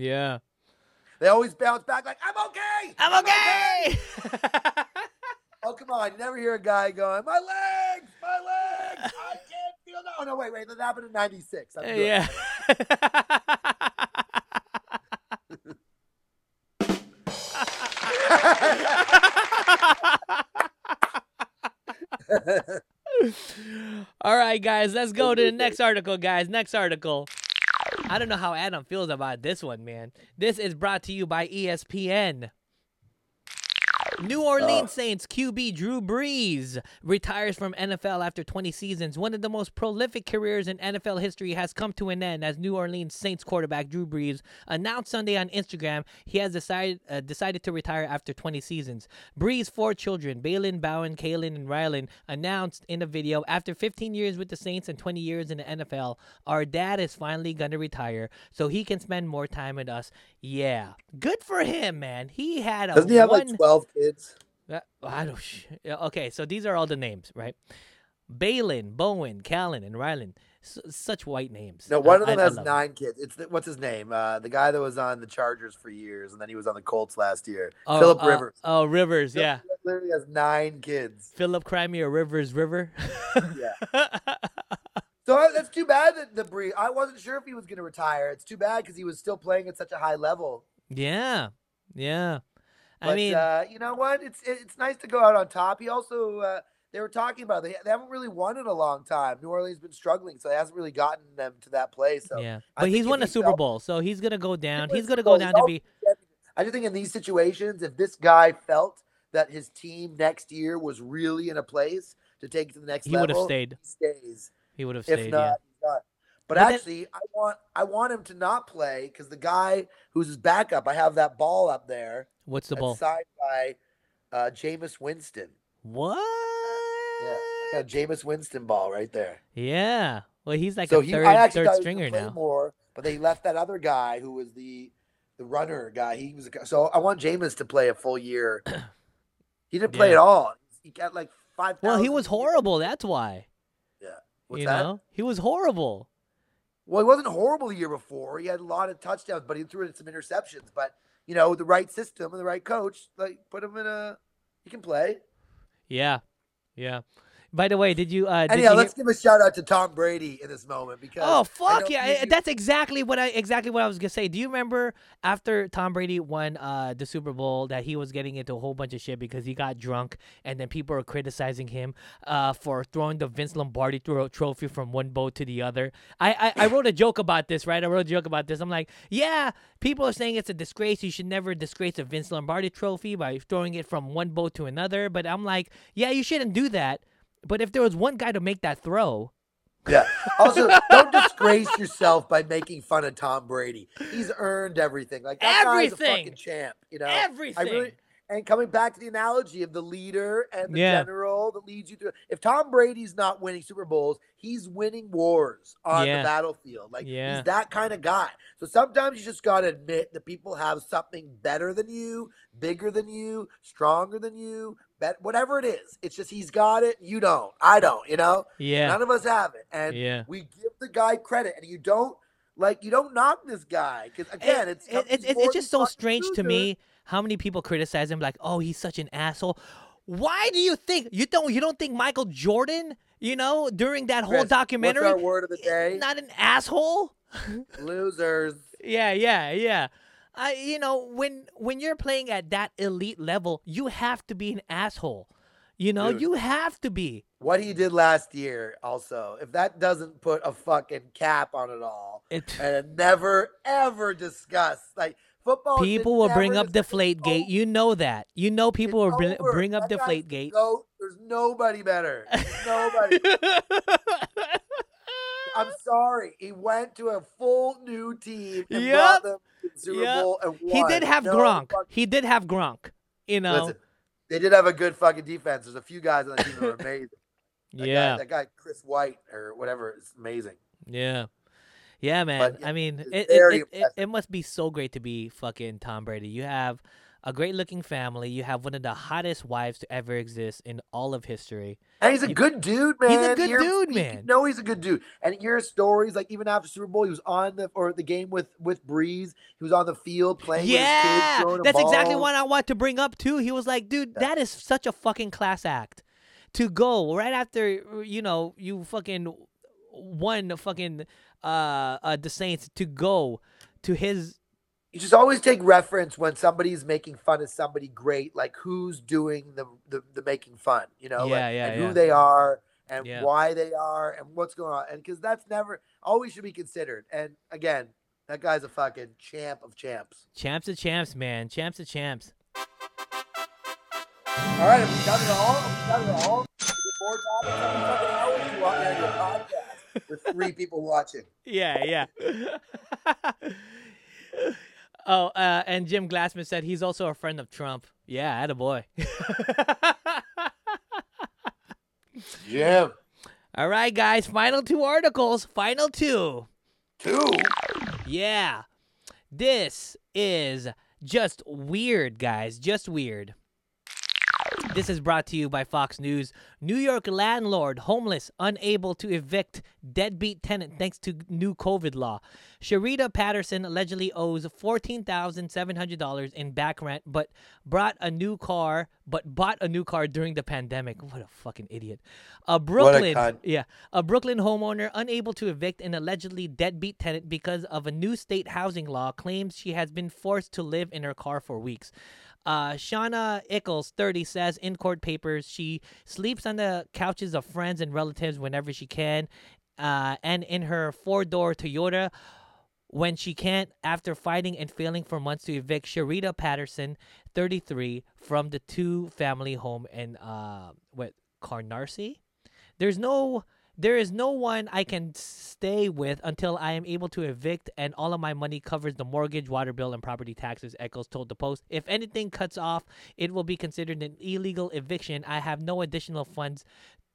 Yeah. They always bounce back like, I'm okay. I'm okay. Oh, come on. You never hear a guy going, my legs, my legs. I can't feel no. Oh, no, wait, wait. That happened in 96. I'm uh, good." yeah. All right, guys, let's go to the next article, guys. Next article. I don't know how Adam feels about this one, man. This is brought to you by ESPN. New Orleans Saints QB Drew Brees retires from NFL after 20 seasons. One of the most prolific careers in NFL history has come to an end as New Orleans Saints quarterback Drew Brees announced Sunday on Instagram he has decided uh, decided to retire after 20 seasons. Brees' four children, Baylen, Bowen, Callen, and Rylen, announced in a video after 15 years with the Saints and 20 years in the NFL, our dad is finally gonna retire so he can spend more time with us. Yeah, good for him, man. He had a Doesn't he have one. like 12 kids? Uh, I don't. Okay, so these are all the names, right? Baylen, Bowen, Callen, and Rylen. S- such white names. No, I- one of them I has love nine kids. It's the, what's his name? Uh, the guy that was on the Chargers for years, and then he was on the Colts last year. Oh, Philip uh, Rivers. Oh, Rivers. Philip Yeah, literally has nine kids. Philip Crimea Rivers River. Yeah. So that's too bad that the Bree. I wasn't sure if he was going to retire. It's too bad because he was still playing at such a high level. yeah, yeah. But I mean, uh, you know what? It's it's nice to go out on top. He also uh, they were talking about they, they haven't really won in a long time. New Orleans been struggling, so it hasn't really gotten them to that place. So yeah. I But he's won a Super Bowl, so he's gonna go down. He's gonna go down to be. I just think in these situations, if this guy felt that his team next year was really in a place to take it to the next He would have stayed. he stays. He would have If stayed. not, yeah. not. But, But actually, I want I want him to not play because the guy who's his backup, I have that ball up there. What's the ball? signed by uh, Jameis Winston. What? Yeah, a Jameis Winston ball right there. Yeah. Well, he's like so a he, third I actually third thought he was stringer now. more, but they left that other guy who was the the runner guy. He was a, so I want Jameis to play a full year. He didn't play Yeah. at all. He got like five. Well, he was horrible. That's why. Yeah. What's you that? know, he was horrible. Well, he wasn't horrible the year before. He had a lot of touchdowns, but he threw in some interceptions. But you know, the right system and the right coach, like put him in a. He can play. Yeah, yeah. By the way, did you? Uh, did Anyhow, you let's hear- give a shout out to Tom Brady in this moment because. Oh fuck yeah! you- That's exactly what I exactly what I was gonna say. Do you remember after Tom Brady won uh, the Super Bowl that he was getting into a whole bunch of shit because he got drunk and then people were criticizing him uh, for throwing the Vince Lombardi trophy from one boat to the other. I, I I wrote a joke about this, right? I wrote a joke about this. I'm like, yeah, people are saying it's a disgrace. You should never disgrace a Vince Lombardi trophy by throwing it from one boat to another. But I'm like, yeah, you shouldn't do that. But if there was one guy to make that throw, Yeah. Also, don't disgrace yourself by making fun of Tom Brady. He's earned everything. Like that guy's a Everything. fucking champ. You know. everything. I really and coming back to the analogy of the leader and the Yeah. general that leads you through. If Tom Brady's not winning Super Bowls, he's winning wars on Yeah. the battlefield. Like Yeah. he's that kind of guy. So sometimes you just gotta admit that people have something better than you, bigger than you, stronger than you, bet whatever it is. It's just he's got it. You don't. I don't. You know. yeah, None of us have it, and Yeah. we give the guy credit, and you don't like you don't knock this guy because again, It- it's it, it's he's it's just so strange to me how many people criticize him like, oh, he's such an asshole. Why do you think you don't you don't think Michael Jordan, you know, during that whole Kris, documentary, What's our word of the day? not an asshole? Losers. Yeah, yeah, yeah. I you know when when you're playing at that elite level, you have to be an asshole. You know, Dude. you have to be. What he did last year, also, if that doesn't put a fucking cap on it all, It, and never ever discuss like football. people will bring up deflate gate. You know that. You know people will It's bring, over. bring up deflate gate. Goat. There's nobody better. There's nobody. I'm sorry. He went to a full new team and Yep. brought them Super Yeah. Bowl and He did have No Gronk. fuck- He did have Gronk. You know. Listen, they did have a good fucking defense. There's a few guys on the team that were amazing. That yeah. guy, that guy Chris White or whatever is amazing. Yeah. Yeah, man. yeah, I mean, it, it, it, it, it must be so great to be fucking Tom Brady. You have a great looking family. You have one of the hottest wives to ever exist in all of history. And he's a You- good dude, man. He's a good You're- dude, you man. know he's a good dude. And you hear stories like even after Super Bowl, he was on the or the game with with Brees. He was on the field playing Yeah. kids, throwing a That's exactly what I want to bring up too. He was like, dude, that is such a fucking class act. To go right after you know, you fucking won the fucking uh uh the Saints to go to his You just always take reference when somebody's making fun of somebody great, like who's doing the the, the making fun, you know, like, Yeah, yeah, and yeah. who they are and Yeah. why they are and what's going on, and because that's never always should be considered. And again, that guy's a fucking champ of champs. champs of champs, man. Champs of champs. All right, have we done it all? Have we done it all? There topics? You on your podcast with three people watching? Yeah, yeah. oh, uh, and Jim Glassman said he's also a friend of Trump. Yeah, a boy. Jim, All right, guys. Final two articles. Final two. two. Yeah. This is just weird, guys. Just weird. This is brought to you by Fox News. New York landlord homeless unable to evict deadbeat tenant thanks to new COVID law. Sharita Patterson allegedly owes $14,700 in back rent but brought a new car but bought a new car during the pandemic. What a fucking idiot. A Brooklyn cunt. yeah, a Brooklyn homeowner unable to evict an allegedly deadbeat tenant because of a new state housing law claims she has been forced to live in her car for weeks. Uh, Shauna Ickles, 30, says in court papers she sleeps on the couches of friends and relatives whenever she can, uh, and in her four door Toyota when she can't after fighting and failing for months to evict Sharita Patterson, 33, from the two family home in uh, what Canarsie. There's no there is no one I can stay with until I am able to evict and all of my money covers the mortgage, water bill, and property taxes, Eccles told the Post. If anything cuts off, it will be considered an illegal eviction. I have no additional funds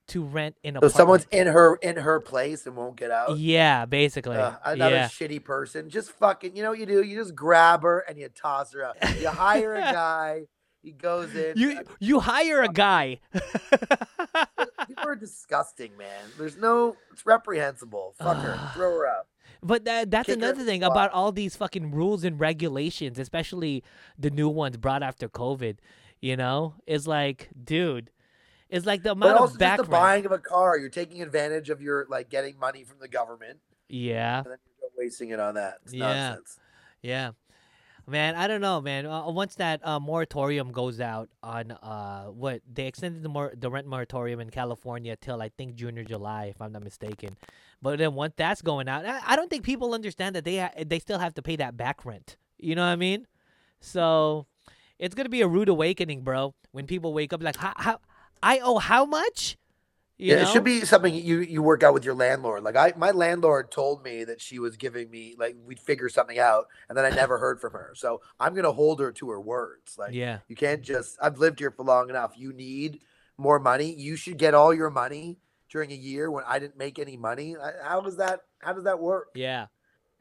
to rent in a So someone's in her in her place and won't get out. Yeah, basically. Uh, another yeah. shitty person. Just fucking, you know what you do? You just grab her and you toss her out. You hire a guy. He goes in. You you hire a guy. People are disgusting, man. There's no. It's reprehensible. Fuck her. Throw her out. But that, that's Kick another thing about all these fucking rules and regulations, especially the new ones brought after COVID. You know, it's like, dude, it's like the But amount also of just the buying of a car. You're taking advantage of your like getting money from the government, Yeah, and then you're wasting it on that. It's Yeah. nonsense. yeah, man. I don't know, man. Uh, once that uh, moratorium goes out on uh, what they extended the mor- the rent moratorium in California till I think June or July, if I'm not mistaken. But then once that's going out, I, I don't think people understand that they ha- they still have to pay that back rent. You know what I mean? So it's gonna be a rude awakening, bro. When people wake up like, how, how I owe how much? You yeah, know? it should be something you you work out with your landlord. Like I, my landlord told me that she was giving me like we'd figure something out, and then I never heard from her. So I'm gonna hold her to her words. Like Yeah, you can't just. I've lived here for long enough. You need more money. You should get all your money during a year when I didn't make any money. How does that? How does that work? yeah,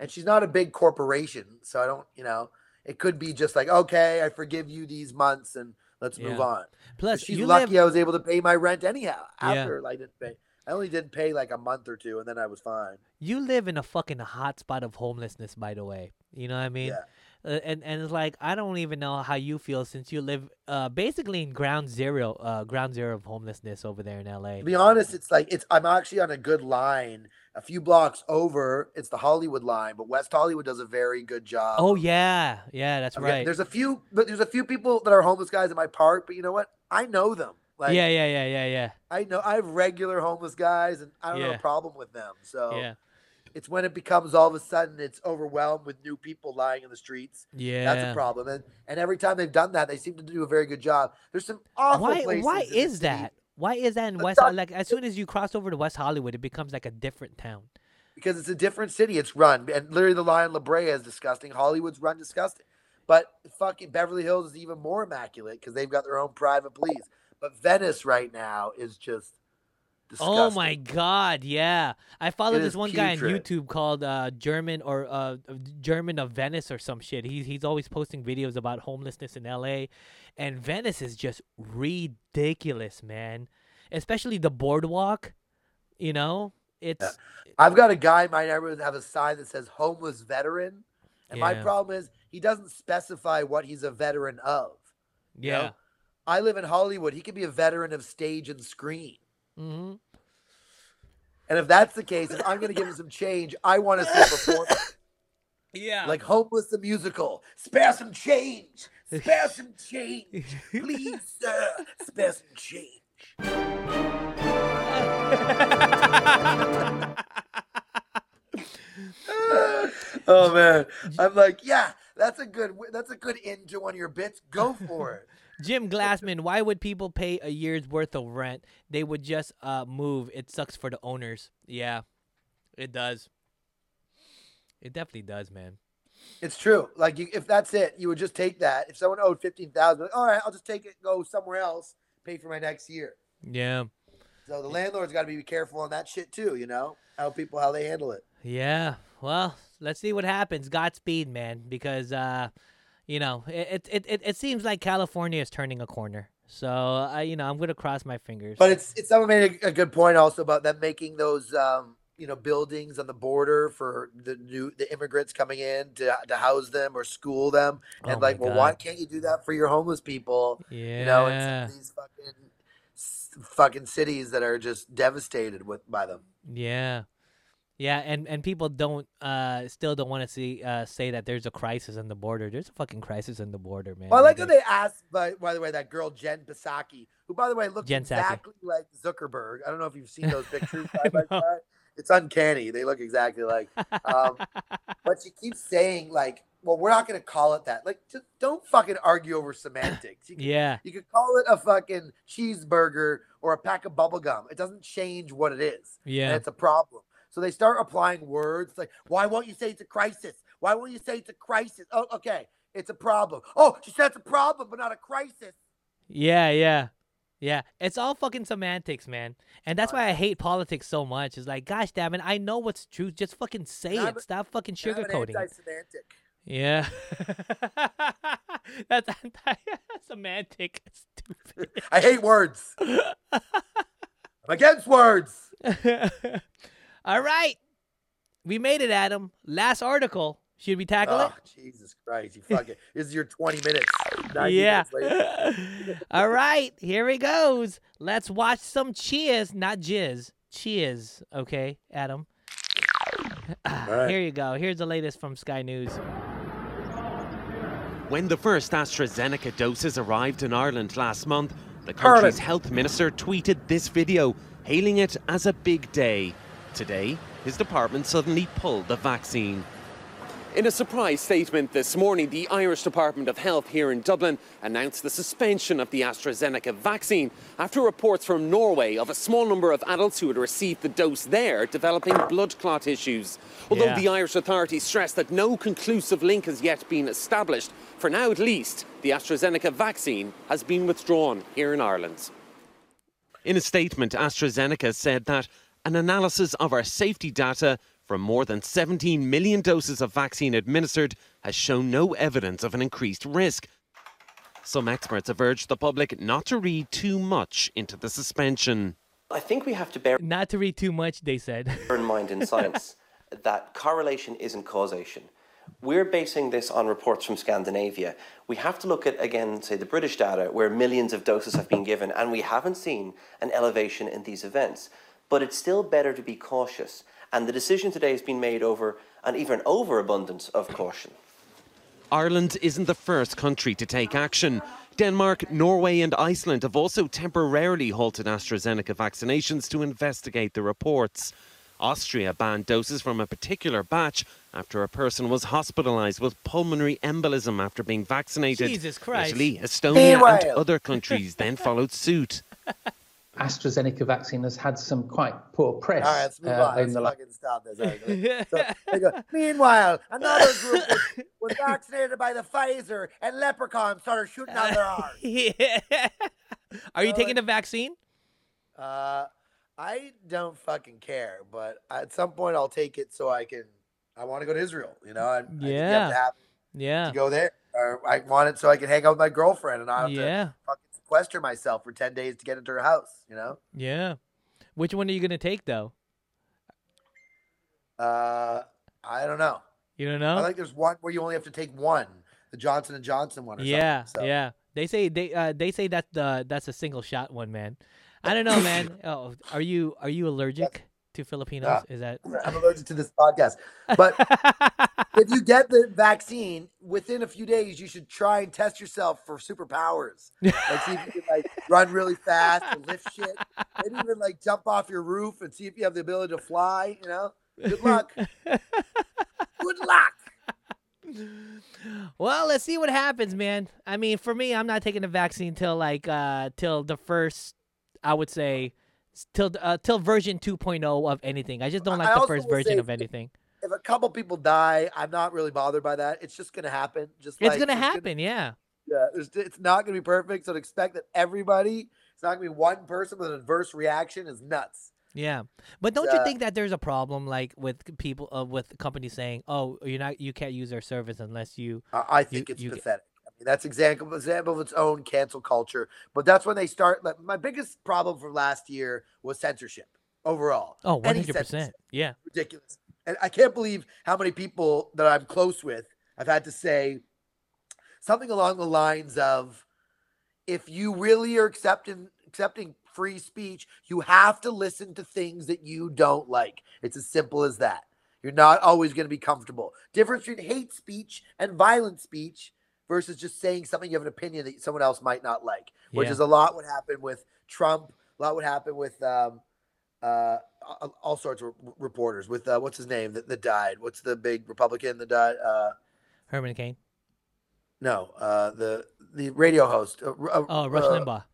And she's not a big corporation, so I don't. You know, it could be just like okay, I forgive you these months and let's move on. Plus, She's you lucky live. I was able to pay my rent anyhow. Yeah. After I didn't pay, I only didn't pay like a month or two, and then I was fine. You live in a fucking hot spot of homelessness, by the way. You know what I mean? Yeah. Uh, and and it's like I don't even know how you feel since you live uh basically in ground zero, uh ground zero of homelessness over there in LA. To be honest, it's like it's. I'm actually on a good line. A few blocks over, it's the Hollywood line, but West Hollywood does a very good job. Oh yeah, yeah, that's getting- right. There's a few, but there's a few people that are homeless guys in my park. But you know what? I know them. Like yeah, yeah, yeah, yeah, yeah, I know I have regular homeless guys, and I don't have a problem with them. So yeah, it's when it becomes all of a sudden it's overwhelmed with new people lying in the streets. yeah. That's a problem. And and every time they've done that, they seem to do a very good job. There's some awful Why? places. Why is that? Why is that in West? Hol- Like as soon as you cross over to West Hollywood, it becomes like a different town. because it's a different city. It's run, and literally the line La Brea is disgusting. Hollywood's run disgusting, but fucking Beverly Hills is even more immaculate because they've got their own private police. But Venice right now is just disgusting. Oh my god, yeah. I follow this is one guy on. YouTube called uh, German or uh, German of Venice or some shit. He's he's always posting videos about homelessness in LA, and Venice is just ridiculous, man. Especially the boardwalk. You know, it's I've got a guy in my neighborhood that have a sign that says homeless veteran. And my problem is he doesn't specify what he's a veteran of. you know? yeah. I live in Hollywood. He could be a veteran of stage and screen. hmm And if that's the case, if I'm going to give him some change, I want to see a performance Yeah. like Homeless the Musical. Spare some change. Spare some change. Please, sir. Spare some change. oh man, I'm like, yeah, that's a good, that's a good end to one of your bits. Go for it. Jim Glassman, why would people pay a year's worth of rent? They would just uh move. It sucks for the owners. Yeah. It does. It definitely does, man. It's true. Like, you, if that's it, you would just take that. If someone owed fifteen thousand, like, all right, I'll just take it, go somewhere else, pay for my next year. Yeah. So the landlord's got to be careful on that shit too. You know how people how they handle it. Yeah. Well, let's see what happens. Godspeed, man, because uh you know, it it it, it seems like California is turning a corner. So, I you know, I'm going to cross my fingers. But it's it's someone made a, a good point also about them making those um you know buildings on the border for the new the immigrants coming in to to house them or school them and Oh like well why can't you do that for your homeless people yeah. you know in these fucking fucking cities that are just devastated with by them Yeah. Yeah, and, and people don't uh still don't want to see uh say that there's a crisis in the border. There's a fucking crisis in the border, man. well, I like how They- asked by by the way that girl Jen Psaki who by the way looks Jen Psaki. exactly like Zuckerberg I don't know if you've seen those pictures side by side it's uncanny they look exactly like um, but she keeps saying like, "Well, we're not going to call it that." Like, just don't fucking argue over semantics. You can, yeah. you could call it a fucking cheeseburger or a pack of bubble gum. It doesn't change what it is, and Yeah. it's a problem. So they start applying words like, "Why won't you say it's a crisis? Why won't you say it's a crisis?" Oh, okay, it's a problem. Oh, she said it's a problem, but not a crisis. Yeah, yeah. Yeah, it's all fucking semantics, man. And that's why I hate politics so much. It's like, gosh damn it, I know what's true. Just fucking say it. Stop fucking an sugarcoating. it. anti-semantic. Yeah. that's anti-semantic. Stupid. I hate words. I'm against words. All right. We made it, Adam. Last article. Should we tackle ah, it? Oh, Jesus Christ! You fucking. this is your 20 minutes. Yeah. minutes. All right, here he goes. Let's watch some cheers, not jizz. Cheers, okay, Adam. Right. Here you go. Here's the latest from Sky News. When the first AstraZeneca doses arrived in Ireland last month, the country's Ireland. health minister tweeted this video, hailing it as a big day. Today, his department suddenly pulled the vaccine. In a surprise statement this morning, the Irish Department of Health here in Dublin announced the suspension of the AstraZeneca vaccine after reports from Norway of a small number of adults who had received the dose there developing blood clot issues. Although Yeah. the Irish authorities stress that no conclusive link has yet been established, for now at least, the AstraZeneca vaccine has been withdrawn here in Ireland. In a statement, AstraZeneca said that an analysis of our safety data from more than 17 million doses of vaccine administered has shown no evidence of an increased risk. Some experts have urged the public not to read too much into the suspension. I think we have to bear Not to read too much, they said. in mind in science that correlation isn't causation. We're basing this on reports from Scandinavia. We have to look at, again, say, the British data where millions of doses have been given, and we haven't seen an elevation in these events. But it's still better to be cautious. And the decision today has been made over an even overabundance of caution. Ireland isn't the first country to take action. Denmark, Norway, and Iceland have also temporarily halted AstraZeneca vaccinations to investigate the reports. Austria banned doses from a particular batch after a person was hospitalised with pulmonary embolism after being vaccinated. Jesus Christ. Italy, Estonia, and other countries then followed suit. AstraZeneca vaccine has had some quite poor press All right, let's move uh, on. Let's the last fucking stop this. All right, so, they go, Meanwhile, another group was, was vaccinated by the Pfizer, and leprechauns started shooting out their arms. yeah. Are you taking like- the vaccine? Uh, I don't fucking care, but at some point I'll take it so I can. I want to go to Israel. You know, I, I have Yeah. to have Yeah. to go there. Or I want it so I can hang out with my girlfriend and not have Yeah. to fucking sequester myself for ten days to get into her house. You know. Yeah. Which one are you gonna take though? Uh, I don't know. You don't know? I think there's one where you only have to take one, the Johnson and Johnson one. Or yeah, something, so. yeah. They say they uh, they say that the that's a single shot one, man. I don't know, man. Oh, are you are you allergic to Filipinos? Is that? I'm allergic to this podcast. But if you get the vaccine within a few days, you should try and test yourself for superpowers. Like see if you can like run really fast and lift shit. Maybe even like jump off your roof and see if you have the ability to fly. You know, good luck. good luck. well, let's see what happens, man. I mean, for me, I'm not taking the vaccine till like uh till the first, I would say, till uh, till version 2.0 of anything. I just don't I like the first version of anything. If a couple people die, I'm not really bothered by that. It's just gonna happen. Just It's like, gonna happen, yeah. Yeah, it's not going to be perfect. So to expect that everybody, it's not going to be one person with an adverse reaction is nuts. Yeah, but don't you think that there's a problem like with people uh, with companies saying, "Oh, you're not, you can't use our service unless you." I, I think it's you get- pathetic. That's example example of its own cancel culture. But that's when they start. Like, my biggest problem from last year was censorship overall. Oh, Any 100 percent. Yeah, ridiculous. And I can't believe how many people that I'm close with I've had to say something along the lines of if you really are accepting accepting free speech, you have to listen to things that you don't like. It's as simple as that. You're not always going to be comfortable. Difference between hate speech and violent speech versus just saying something you have an opinion that someone else might not like, which Yeah. is a lot what happened with Trump, a lot what happened with um, uh, all, sorts of reporters. With uh, what's his name that, that died? What's the big Republican that died? Uh, Herman Cain. no, uh, the the radio host. Uh, uh, Oh, Rush uh, Limbaugh.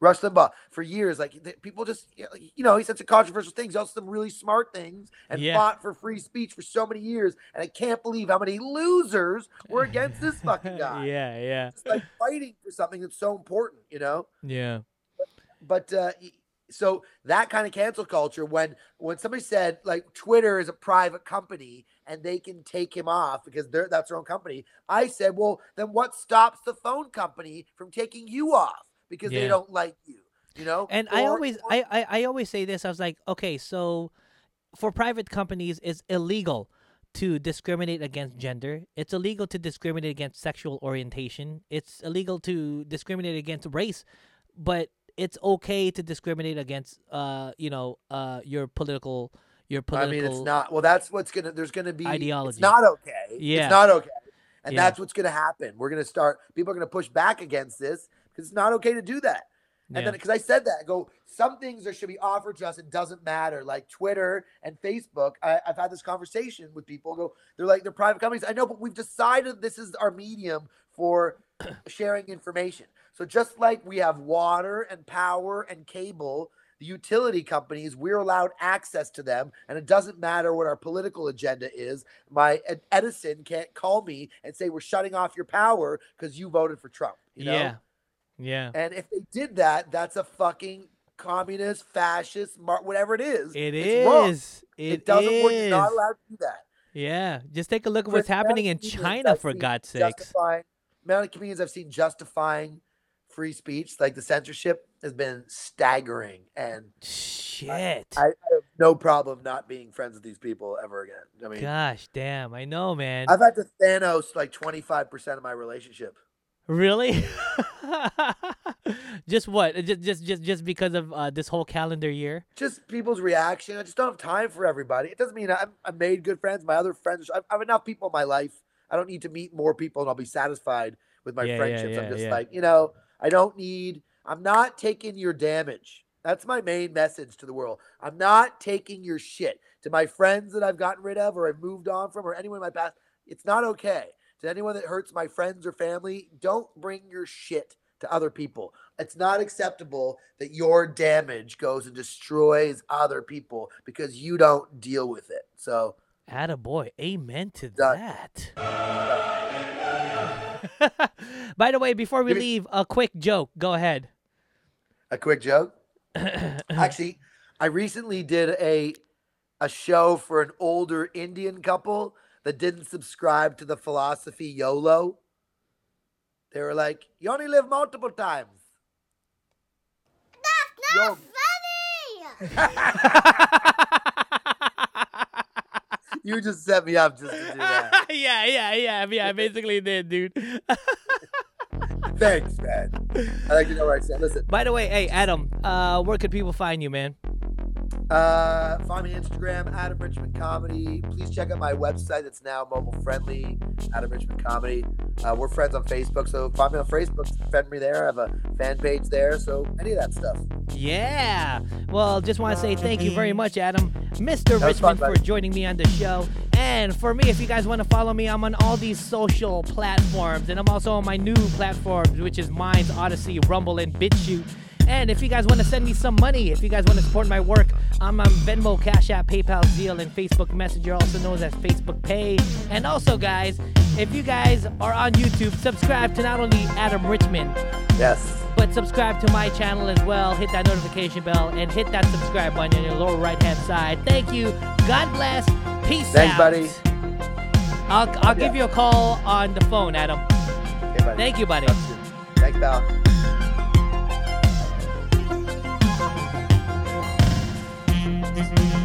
Rush Limbaugh for years, like th- people just, you know, he said some controversial things, also some really smart things, and Yeah. fought for free speech for so many years. And I can't believe how many losers were against this fucking guy. yeah, yeah, Just like fighting for something that's so important, you know. yeah. But uh, so that kind of cancel culture, when when somebody said like Twitter is a private company and they can take him off because they're that's their own company, I said, well, then what stops the phone company from taking you off because Yeah. they don't like you? You know, And I always, or- I, I, I always say this. I was like, okay, so for private companies, it's illegal to discriminate against gender. It's illegal to discriminate against sexual orientation. It's illegal to discriminate against race, but it's okay to discriminate against, uh, you know, uh, your political, your political I mean, it's not. Well, that's what's gonna. There's gonna be Ideology. It's not okay. Yeah. it's not okay, and Yeah. that's what's gonna happen. We're gonna start. People are gonna push back against this because it's not okay to do that. And Yeah. then because I said that, I go, some things that should be offered to us. It doesn't matter, like Twitter and Facebook. I, I've had this conversation with people. Go, they're like they're private companies. I know, but we've decided this is our medium for sharing information. So just like we have water and power and cable, the utility companies, we're allowed access to them, and it doesn't matter what our political agenda is. My Edison can't call me and say we're shutting off your power because you voted for Trump. You know? yeah, yeah. And if they did that, that's a fucking communist, fascist, mar- whatever it is. wrong. is. It, doesn't work. You're not allowed to do that. Yeah, just take a look at what's happening in China, for God's the amount of comedians I've seen justifying free speech, like the censorship, has been staggering. And Shit. I, I have no problem not being friends with these people ever again. I mean, Gosh, damn. I know, man. I've had to Thanos like 25% of my relationship. Really? just what? Just just just just because of uh, this whole calendar year? just people's reaction. I just don't have time for everybody. It doesn't mean I'm, I made good friends. My other friends, I I have enough people in my life. I don't need to meet more people and I'll be satisfied with my Yeah, yeah, friendships. yeah, I'm just yeah. like, you know, I don't need, I'm not taking your damage. That's my main message to the world. I'm not taking your shit to my friends that I've gotten rid of or I've moved on from or anyone in my past. It's not okay. To anyone that hurts my friends or family, don't bring your shit to other people. it's not acceptable that your damage goes and destroys other people because you don't deal with it. So, Attaboy. Amen to Done. that. By the way, before we leave, a quick joke. Go ahead. a quick joke. Actually, I recently did a a show for an older Indian couple that didn't subscribe to the philosophy YOLO. They were like, "You only live multiple times." That's not funny. You just set me up just to do that. yeah, yeah, yeah. Yeah, I basically did, dude. Thanks, man. I like to know where I stand. Listen, By the way, hey, Adam, uh, where could people find you, man? Uh, find me on Instagram, Adam Richmond Comedy. Please check out my website. It's now mobile friendly, Adam Richmond Comedy. Uh, we're friends on Facebook, so find me on Facebook. Friend me there. I have a fan page there, so any of that stuff. Yeah. Well, just want to say thank you very much, Adam, Mr. was fun, Richmond, for joining me on the show. And for me, if you guys want to follow me, I'm on all these social platforms, and I'm also on my new platforms, which is Minds, Odysee, Rumble, and BitChute. And if you guys want to send me some money, if you guys want to support my work, I'm on Venmo, Cash App, PayPal, Zelle, and Facebook Messenger, also known as Facebook Pay. And also, guys, if you guys are on YouTube, subscribe to not only Adam Richmond, Yes. but subscribe to my channel as well. Hit that notification bell and hit that subscribe button on your lower right hand side. Thank you. God bless. Peace out. Thanks, out. buddy. I'll, I'll Yeah. give you a call on the phone, Adam. Buddy. Thank you, buddy. Thanks, pal. Are